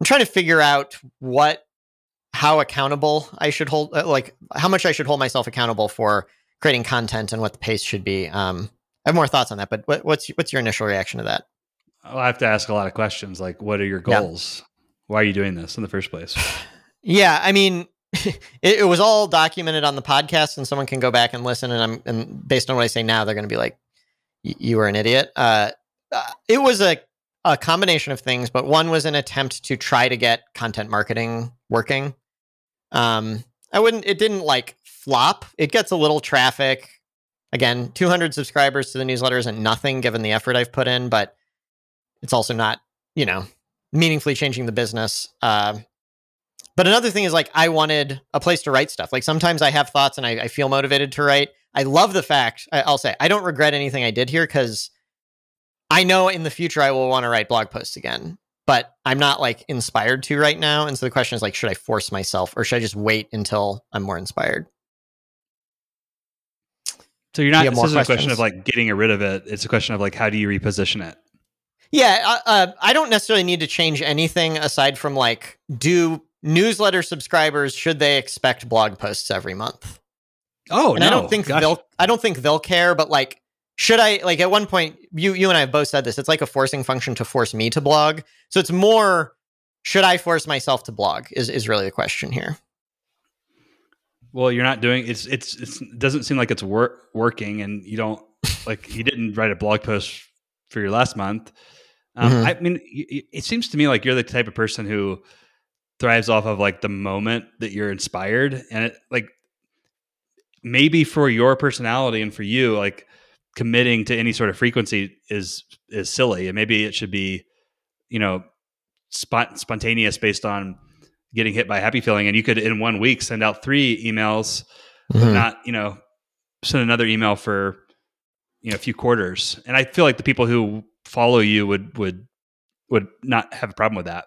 I'm trying to figure out what, how accountable I should hold, uh, like how much I should hold myself accountable for creating content and what the pace should be. Um, I have more thoughts on that, but what, what's what's your initial reaction to that? I'll have to ask a lot of questions, like what are your goals? Yeah. Why are you doing this in the first place? yeah, I mean, it, it, was all documented on the podcast, and someone can go back and listen. And I'm and based on what I say now, they're going to be like, "You were an idiot." Uh, uh, it was a a combination of things, but one was an attempt to try to get content marketing working. Um, I wouldn't. It didn't like flop. It gets a little traffic. Again, 200 subscribers to the newsletter isn't nothing given the effort I've put in, but it's also not, you know, meaningfully changing the business. Uh, but another thing is like I wanted a place to write stuff. Like sometimes I have thoughts and I, I feel motivated to write. I love the fact I, I'll say I don't regret anything I did here because I know in the future I will want to write blog posts again. But I'm not like inspired to right now. And so the question is like, should I force myself or should I just wait until I'm more inspired? So you're not. You this is a question of like getting rid of it. It's a question of like how do you reposition it. Yeah, uh, uh, I don't necessarily need to change anything aside from like, do newsletter subscribers should they expect blog posts every month? Oh, and no. I don't think Gosh. they'll. I don't think they'll care. But like, should I? Like at one point, you you and I have both said this. It's like a forcing function to force me to blog. So it's more. Should I force myself to blog? Is is really the question here. Well, you're not doing it's it's, it's it doesn't seem like it's work working, and you don't like you didn't write a blog post for your last month. Um, mm-hmm. I mean, it seems to me like you're the type of person who thrives off of like the moment that you're inspired, and it like maybe for your personality and for you, like committing to any sort of frequency is is silly, and maybe it should be, you know, spot, spontaneous based on getting hit by a happy feeling, and you could in one week send out three emails, mm-hmm. not you know send another email for you know a few quarters. And I feel like the people who follow you would would would not have a problem with that.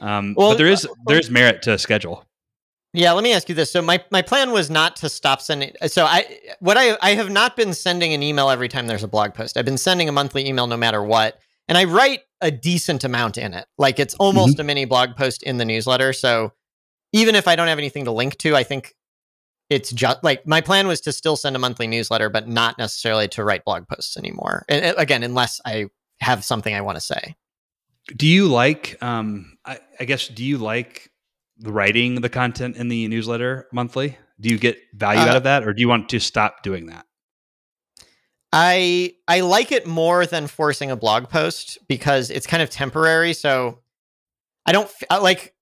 Um, well, but there is uh, there is merit to a schedule. Yeah, let me ask you this. So my, my plan was not to stop sending. So I what I I have not been sending an email every time there's a blog post. I've been sending a monthly email no matter what, and I write a decent amount in it. Like it's almost mm-hmm. a mini blog post in the newsletter. So even if I don't have anything to link to, I think it's just like my plan was to still send a monthly newsletter, but not necessarily to write blog posts anymore. And again, unless I have something I want to say. Do you like, um, I, I guess, do you like writing the content in the newsletter monthly? Do you get value uh, out of that, or do you want to stop doing that? I I like it more than forcing a blog post because it's kind of temporary. So I don't like.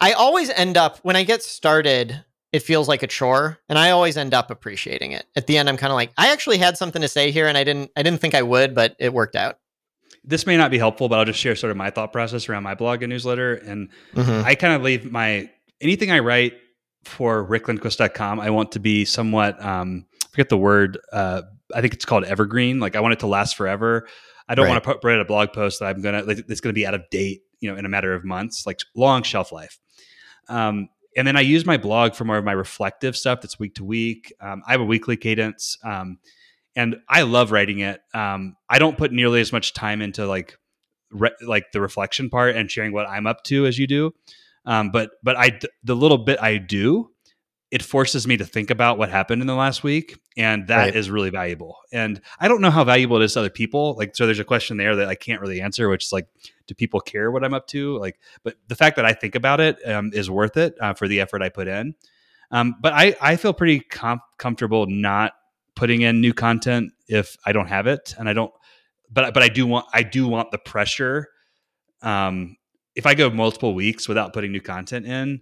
I always end up when I get started. It feels like a chore, and I always end up appreciating it. At the end, I'm kind of like, I actually had something to say here, and I didn't. I didn't think I would, but it worked out this may not be helpful, but I'll just share sort of my thought process around my blog and newsletter. And mm-hmm. I kind of leave my anything I write for ricklindquist.com, I want to be somewhat um, forget the word. Uh, I think it's called evergreen. Like I want it to last forever. I don't right. want to put, write a blog post that I'm gonna like, it's gonna be out of date, you know, in a matter of months, like long shelf life. Um, and then I use my blog for more of my reflective stuff that's week to week. Um, I have a weekly cadence. Um, and I love writing it. Um, I don't put nearly as much time into like re- like the reflection part and sharing what I'm up to as you do. Um, but but I the little bit I do, it forces me to think about what happened in the last week, and that right. is really valuable. And I don't know how valuable it is to other people. Like so, there's a question there that I can't really answer, which is like, do people care what I'm up to? Like, but the fact that I think about it um, is worth it uh, for the effort I put in. Um, but I I feel pretty com- comfortable not putting in new content if I don't have it, and I don't. But but I do want I do want the pressure um, if I go multiple weeks without putting new content in,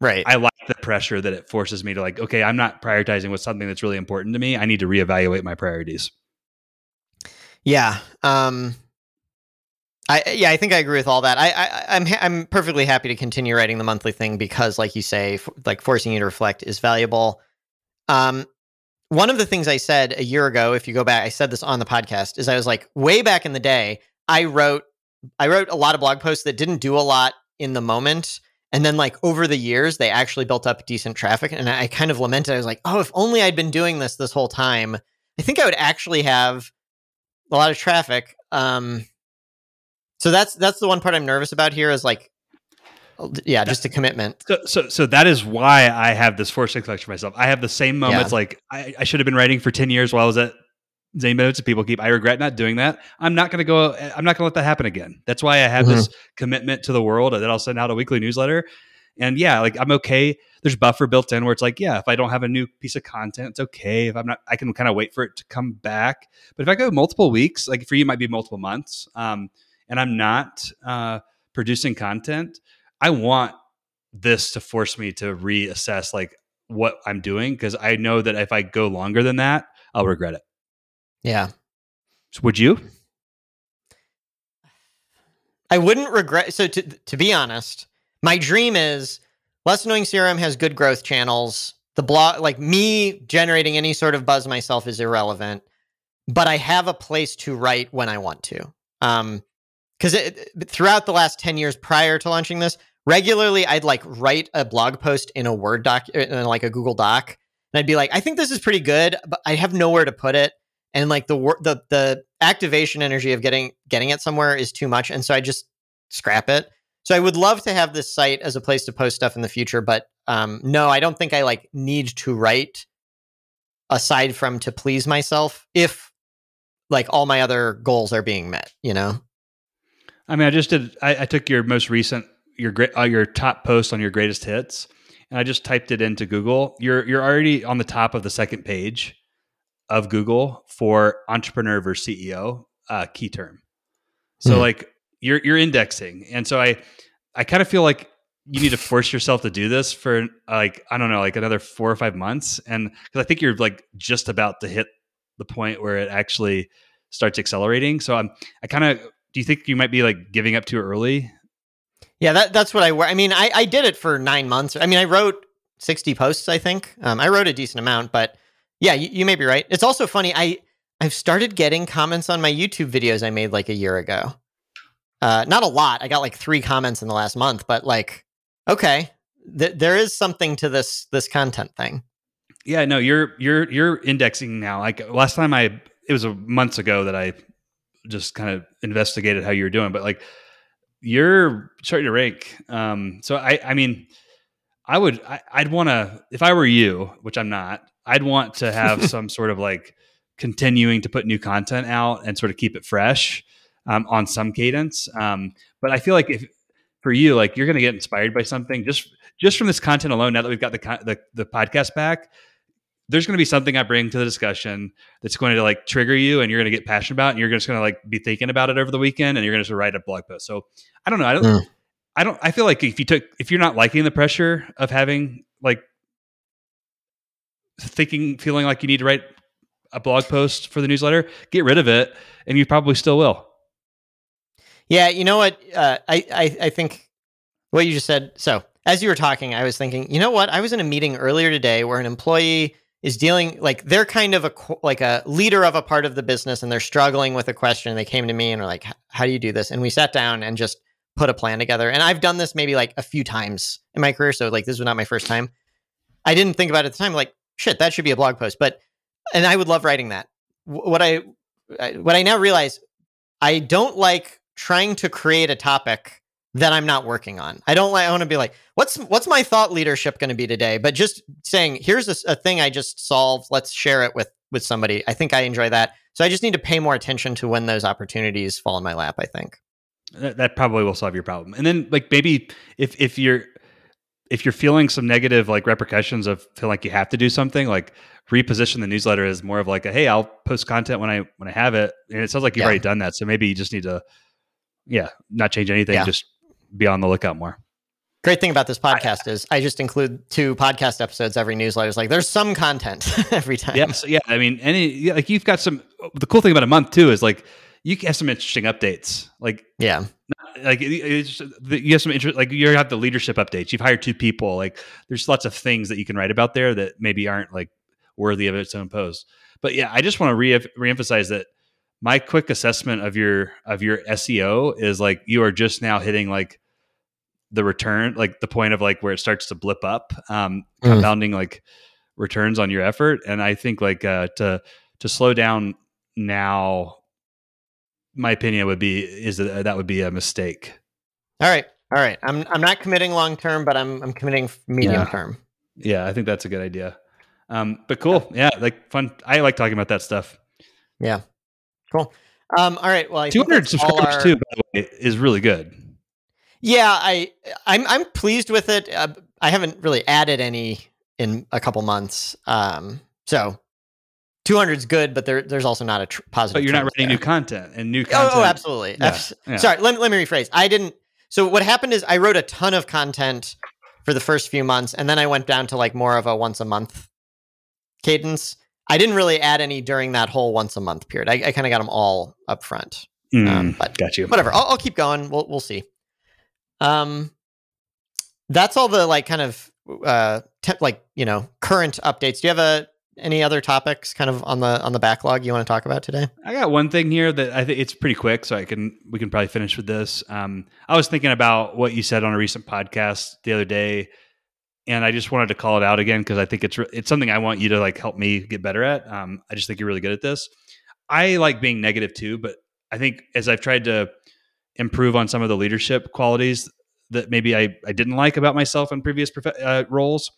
right. I like the pressure that it forces me to like, okay, I'm not prioritizing with something that's really important to me. I need to reevaluate my priorities. Yeah. Um, I yeah, I think I agree with all that. I, I I'm ha- I'm perfectly happy to continue writing the monthly thing because, like you say, f- like forcing you to reflect is valuable. Um, one of the things I said a year ago, if you go back, I said this on the podcast, is I was like, way back in the day, I wrote I wrote a lot of blog posts that didn't do a lot in the moment. And then like over the years, they actually built up decent traffic. And I kind of lamented. I was like, oh, if only I'd been doing this this whole time, I think I would actually have a lot of traffic. Um, so that's that's the one part I'm nervous about here is like, yeah, just a commitment. So, so, so that is why I have this forced intellectual myself. I have the same moments. Yeah. Like I, I should have been writing for ten years while I was at Zane and People Keep. I regret not doing that. I'm not going to go. I'm not going to let that happen again. That's why I have this commitment to the world that I'll send out a weekly newsletter. And yeah, like I'm okay. There's buffer built in where it's like, yeah, if I don't have a new piece of content, it's okay. If I'm not, I can kind of wait for it to come back. But if I go multiple weeks, like for you, it might be multiple months, um, and I'm not uh, producing content, I want this to force me to reassess like what I'm doing because I know that if I go longer than that, I'll regret it. Yeah. So would you? I wouldn't regret. So to to be honest, my dream is less annoying CRM has good growth channels. The blog, like me generating any sort of buzz myself, is irrelevant. But I have a place to write when I want to. Um, because throughout the last ten years prior to launching this, regularly I'd like write a blog post in a Word doc, in like a Google Doc, and I'd be like, I think this is pretty good, but I have nowhere to put it and like the the the activation energy of getting getting it somewhere is too much and so i just scrap it. So i would love to have this site as a place to post stuff in the future but um no i don't think i like need to write aside from to please myself if like all my other goals are being met you know I mean, I just did. I, I took your most recent, your great, uh, your top post on your greatest hits, and I just typed it into Google. You're you're already on the top of the second page of Google for entrepreneur versus CEO uh, key term. So Hmm. like you're you're indexing, and so I I kind of feel like you need to force yourself to do this for like I don't know like another four or five months, and because I think you're like just about to hit the point where it actually starts accelerating. So I'm I kind of do you think you might be like giving up too early? yeah that that's what i i mean i i did it for nine months. I mean i wrote 60 posts i think. Um i wrote a decent amount but yeah you, you may be right. It's also funny i i've started getting comments on my youtube videos i made like a year ago. Uh not a lot. I got like three comments in the last month but like okay th- there is something to this this content thing. Yeah, no, you're you're you're indexing now. Like last time I it was a months ago that I just kind of investigated how you were doing, but like you're starting to rank. Um so I I mean I would I, I'd want to if I were you, which I'm not, I'd want to have some sort of like continuing to put new content out and sort of keep it fresh um, on some cadence. Um, but I feel like if for you, like you're going to get inspired by something just just from this content alone. Now that we've got the the, the podcast back, there's going to be something I bring to the discussion that's going to like trigger you, and you're going to get passionate about, it, and you're just going to like be thinking about it over the weekend, and you're going to write a blog post. So I don't know. I don't. Mm. I don't. I feel like if you took, if you're not liking the pressure of having like thinking, feeling like you need to write a blog post for the newsletter, get rid of it, and you probably still will. yeah you know what uh, I, I i think what you just said so as you were talking i was thinking you know what i was in a meeting earlier today where an employee is dealing like they're kind of a like a leader of a part of the business and they're struggling with a question. They came to me and were like how do you do this? And we sat down and just put a plan together. And i've done this maybe like a few times in my career so like this was not my first time. I didn't think about it at the time like shit that should be a blog post. But and i would love writing that. What I- what i now realize i don't like trying to create a topic that i'm not working on i don't like i want to be like what's what's my thought leadership going to be today but just saying here's a thing i just solved let's share it with with somebody i think i enjoy that so i just need to pay more attention to when those opportunities fall in my lap i think That, that probably will solve your problem. And then like maybe if if you're if you're feeling some negative like repercussions of feeling like you have to do something, like reposition the newsletter as more of like a hey, I'll post content when I when I have it. And it sounds like you've Yeah. already done that. So maybe you just need to yeah, not change anything. Yeah. Just be on the lookout more. Great thing about this podcast is I just include two podcast episodes every newsletter. It's like there's some content every time. Yeah, so, yeah. I mean, any like you've got some. The cool thing about a month too is like you have some interesting updates. Like Yeah. like it's just- you have some interest. Like you have the leadership updates. You've hired two people. Like there's lots of things that you can write about there that maybe aren't like worthy of its own post. But yeah, I just want to re reemphasize that my quick assessment of your of your SEO is like you are just now hitting like the return, like the point of like where it starts to blip up, um, Mm. compounding like returns on your effort. And I think like uh, to to slow down now, my opinion would be is that that would be a mistake. All right. All right. I'm I'm not committing long term, but I'm I'm committing medium Yeah. term. Yeah, I think that's a good idea. Um, but cool, yeah, like fun. I like talking about that stuff. Yeah. Cool. Um, all right. Well, I Two think hundred that's all subscribers our- too, by the way, is really good. Yeah, I I'm I'm pleased with it. Uh, I haven't really added any in a couple months. Um, so 200 is good, but there there's also not a tr- positive. But you're not writing there. new content and new Oh, content. oh, absolutely. Yeah, yeah. Sorry, let, let me rephrase. I didn't. So what happened is I wrote a ton of content for the first few months, and then I went down to like more of a once a month cadence. I didn't really add any during that whole once a month period. I, I kind of got them all up front. Mm, um, but got you. Whatever. I'll, I'll keep going. We'll we'll see. Um, that's all the like kind of uh te- like you know current updates. Do you have a any other topics kind of on the on the backlog you want to talk about today? I got one thing here that I think it's pretty quick, so I can we can probably finish with this. Um, I was thinking about what you said on a recent podcast the other day, and I just wanted to call it out again because I think it's re- it's something I want you to like help me get better at. Um, I just think you're really good at this. I like being negative too, but I think as I've tried to improve on some of the leadership qualities that maybe I, I didn't like about myself in previous prof- uh, roles,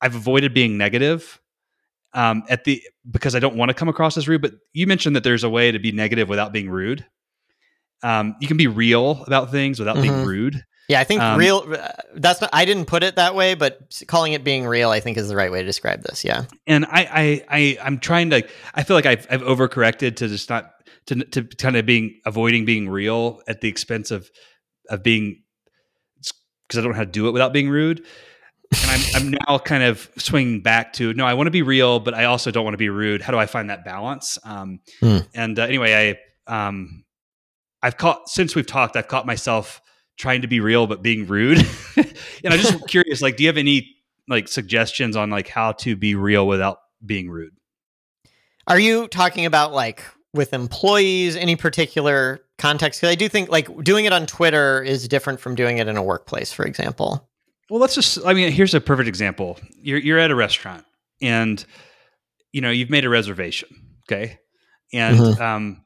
I've avoided being negative um, at the because I don't want to come across as rude. But you mentioned that there's a way to be negative without being rude. Um, you can be real about things without being Mhm. rude. Yeah, I think Um, real. uh, That's not. I didn't put it that way, but calling it being real, I think, is the right way to describe this. Yeah. and I, I, I, I'm trying to. I feel like I've, I've overcorrected to just not to, to kind of being avoiding being real at the expense of of being because I don't know how to do it without being rude. And I'm, I'm now kind of swinging back to no, I want to be real, but I also don't want to be rude. How do I find that balance? Um, Hmm. And uh, anyway, I um, I've caught since we've talked, I've caught myself trying to be real but being rude. and I'm just curious, like, do you have any like suggestions on like how to be real without being rude? Are you talking about like with employees, any particular context? Because I do think like doing it on Twitter is different from doing it in a workplace, for example. Well, let's just. I mean, here's a perfect example. You're you're at a restaurant, and you know you've made a reservation, okay, and Mhm. um,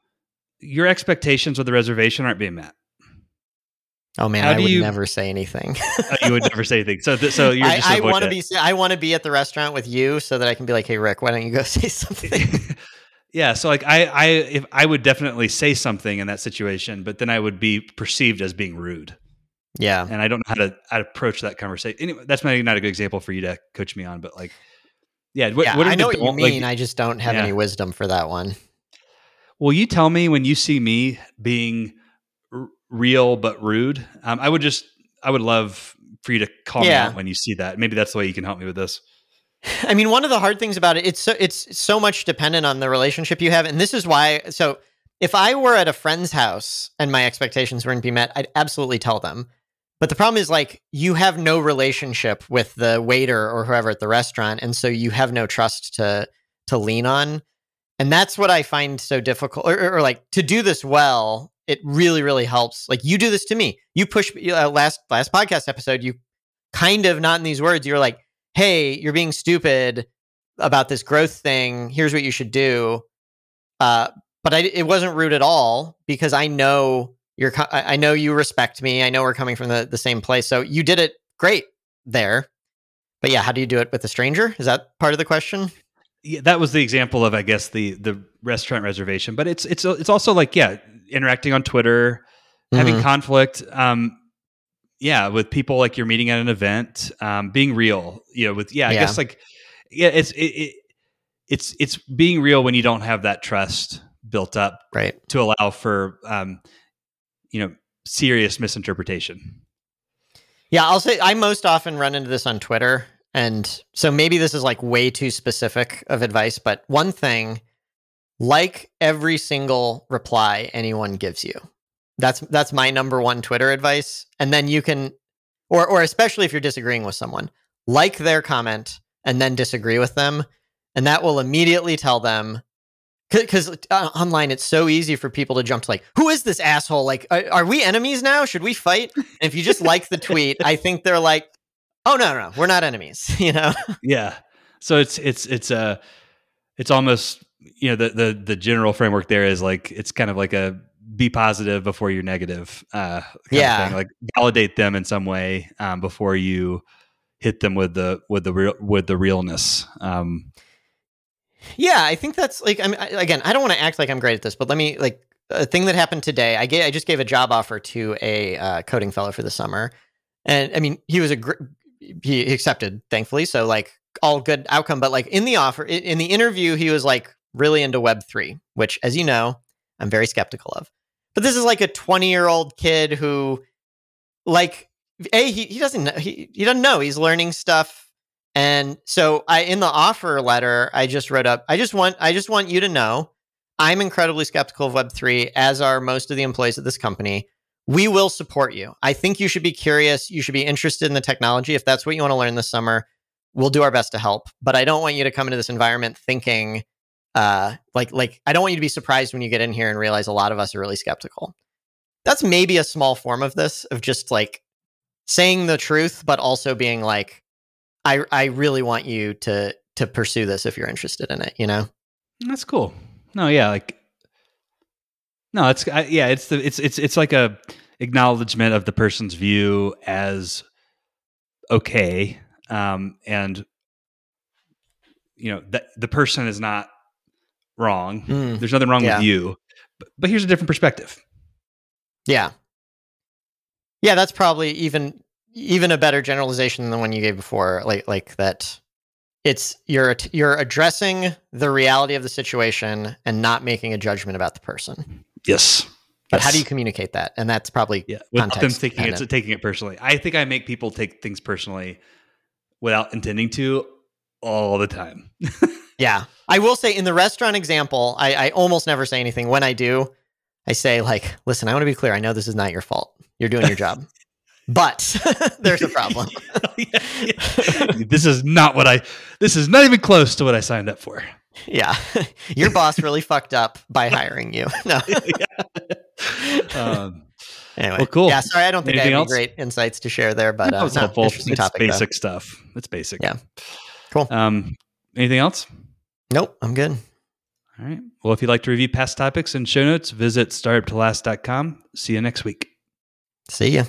your expectations with the reservation aren't being met. Oh man, How I would you- never say anything. Uh, you would never say anything. So, th- so you're just I, I want to be. I want to be at the restaurant with you so that I can be like, "Hey, Rick, why don't you go say something?" yeah. So, like, I, I, if I would definitely say something in that situation, but then I would be perceived as being rude, yeah. and I don't know how to, to approach that conversation. Anyway, that's maybe not a good example for you to coach me on, but like, yeah. What, yeah, what I know what you like, mean. I just don't have Yeah. any wisdom for that one. Will you tell me when you see me being real but rude? Um, I would just, I would love for you to call me Yeah. out when you see that. Maybe that's the way you can help me with this. I mean, one of the hard things about it, it's so it's so much dependent on the relationship you have, and this is why. So, if I were at a friend's house and my expectations weren't be met, I'd absolutely tell them. But the problem is, like, you have no relationship with the waiter or whoever at the restaurant, and so you have no trust to to lean on, and that's what I find so difficult. Or, or, or, like to do this well, it really, really helps. Like you do this to me. You push uh, last last podcast episode. You kind of not in these words. You're like hey, you're being stupid about this growth thing. Here's what you should do. Uh, but I, it wasn't rude at all because I know you're, I know you respect me. I know we're coming from the, the same place. So you did it great there. But yeah, how do you do it with a stranger? Is that part of the question? Yeah, that was the example of, I guess, the the restaurant reservation. But it's it's it's also like, yeah, interacting on Twitter, having Mhm. conflict. Um, yeah, with people like you're meeting at an event, um, being real. You know, with yeah, I Yeah. guess like yeah, it's it, it it's it's being real when you don't have that trust built up right. to allow for um you know serious misinterpretation. Yeah, I'll say I most often run into this on Twitter. And so maybe this is like way too specific of advice, but one thing like every single reply anyone gives you. That's that's my number one Twitter advice. And then you can or or especially if you're disagreeing with someone, like their comment and then disagree with them, and that will immediately tell them because uh, online it's so easy for people to jump to like who is this asshole? Like are, are we enemies now? Should we fight? And if you just like the tweet i think they're like oh no no we're not enemies you know? Yeah. So it's it's it's a uh, it's almost you know the the the general framework there is like it's kind of like a be positive before you're negative uh yeah like validate them in some way um, before you hit them with the with the real with the realness um yeah, I think that's like I mean again, I don't want to act like I'm great at this, but let me like a thing that happened today. I gave I just gave a job offer to a uh, coding fellow for the summer, and I mean he was a gr- he accepted thankfully, so like all good outcome. But like in the offer in the interview, he was like really into Web three, which as you know, I'm very skeptical of. But this is like a 20 year old kid who like a he, he doesn't know he, he doesn't know he's learning stuff and so I in the offer letter, I just wrote up, I just want I just want you to know I'm incredibly skeptical of web3 as are most of the employees at this company. We will support you. I think you should be curious, you should be interested in the technology if that's what you want to learn this summer. We'll do our best to help, but I don't want you to come into this environment thinking uh like like I don't want you to be surprised when you get in here and realize a lot of us are really skeptical. That's maybe a small form of this of just like saying the truth but also being like I I really want you to to pursue this if you're interested in it. You know, that's cool. No, yeah, like no, it's I, yeah, it's the it's it's it's like a acknowledgement of the person's view as okay, um, and you know that the person is not wrong. Mm, There's nothing wrong yeah. with you, but, but here's a different perspective. Yeah, yeah, that's probably even even a better generalization than the one you gave before like like that it's you're you're addressing the reality of the situation and not making a judgment about the person. Yes. But yes. how do you communicate that? And that's probably yeah without them taking it taking it personally. I think i make people take things personally without intending to all the time yeah i will say in the restaurant example I, I almost never say anything when i do i say like listen i want to be clear i know this is not your fault you're doing your job but there's a problem. yeah, yeah. This is not what I. This is not even close to what I signed up for. Yeah, your boss really fucked up by hiring you. No. um, anyway, well, cool. Yeah, sorry, I don't think Anything I have any great insights to share there, but uh, no, helpful. Interesting it's topic, basic though. stuff. It's basic. Yeah, cool. Um, anything else? Nope, I'm good. All right. Well, if you'd like to review past topics and show notes, visit startuptolast.com. See you next week. See ya.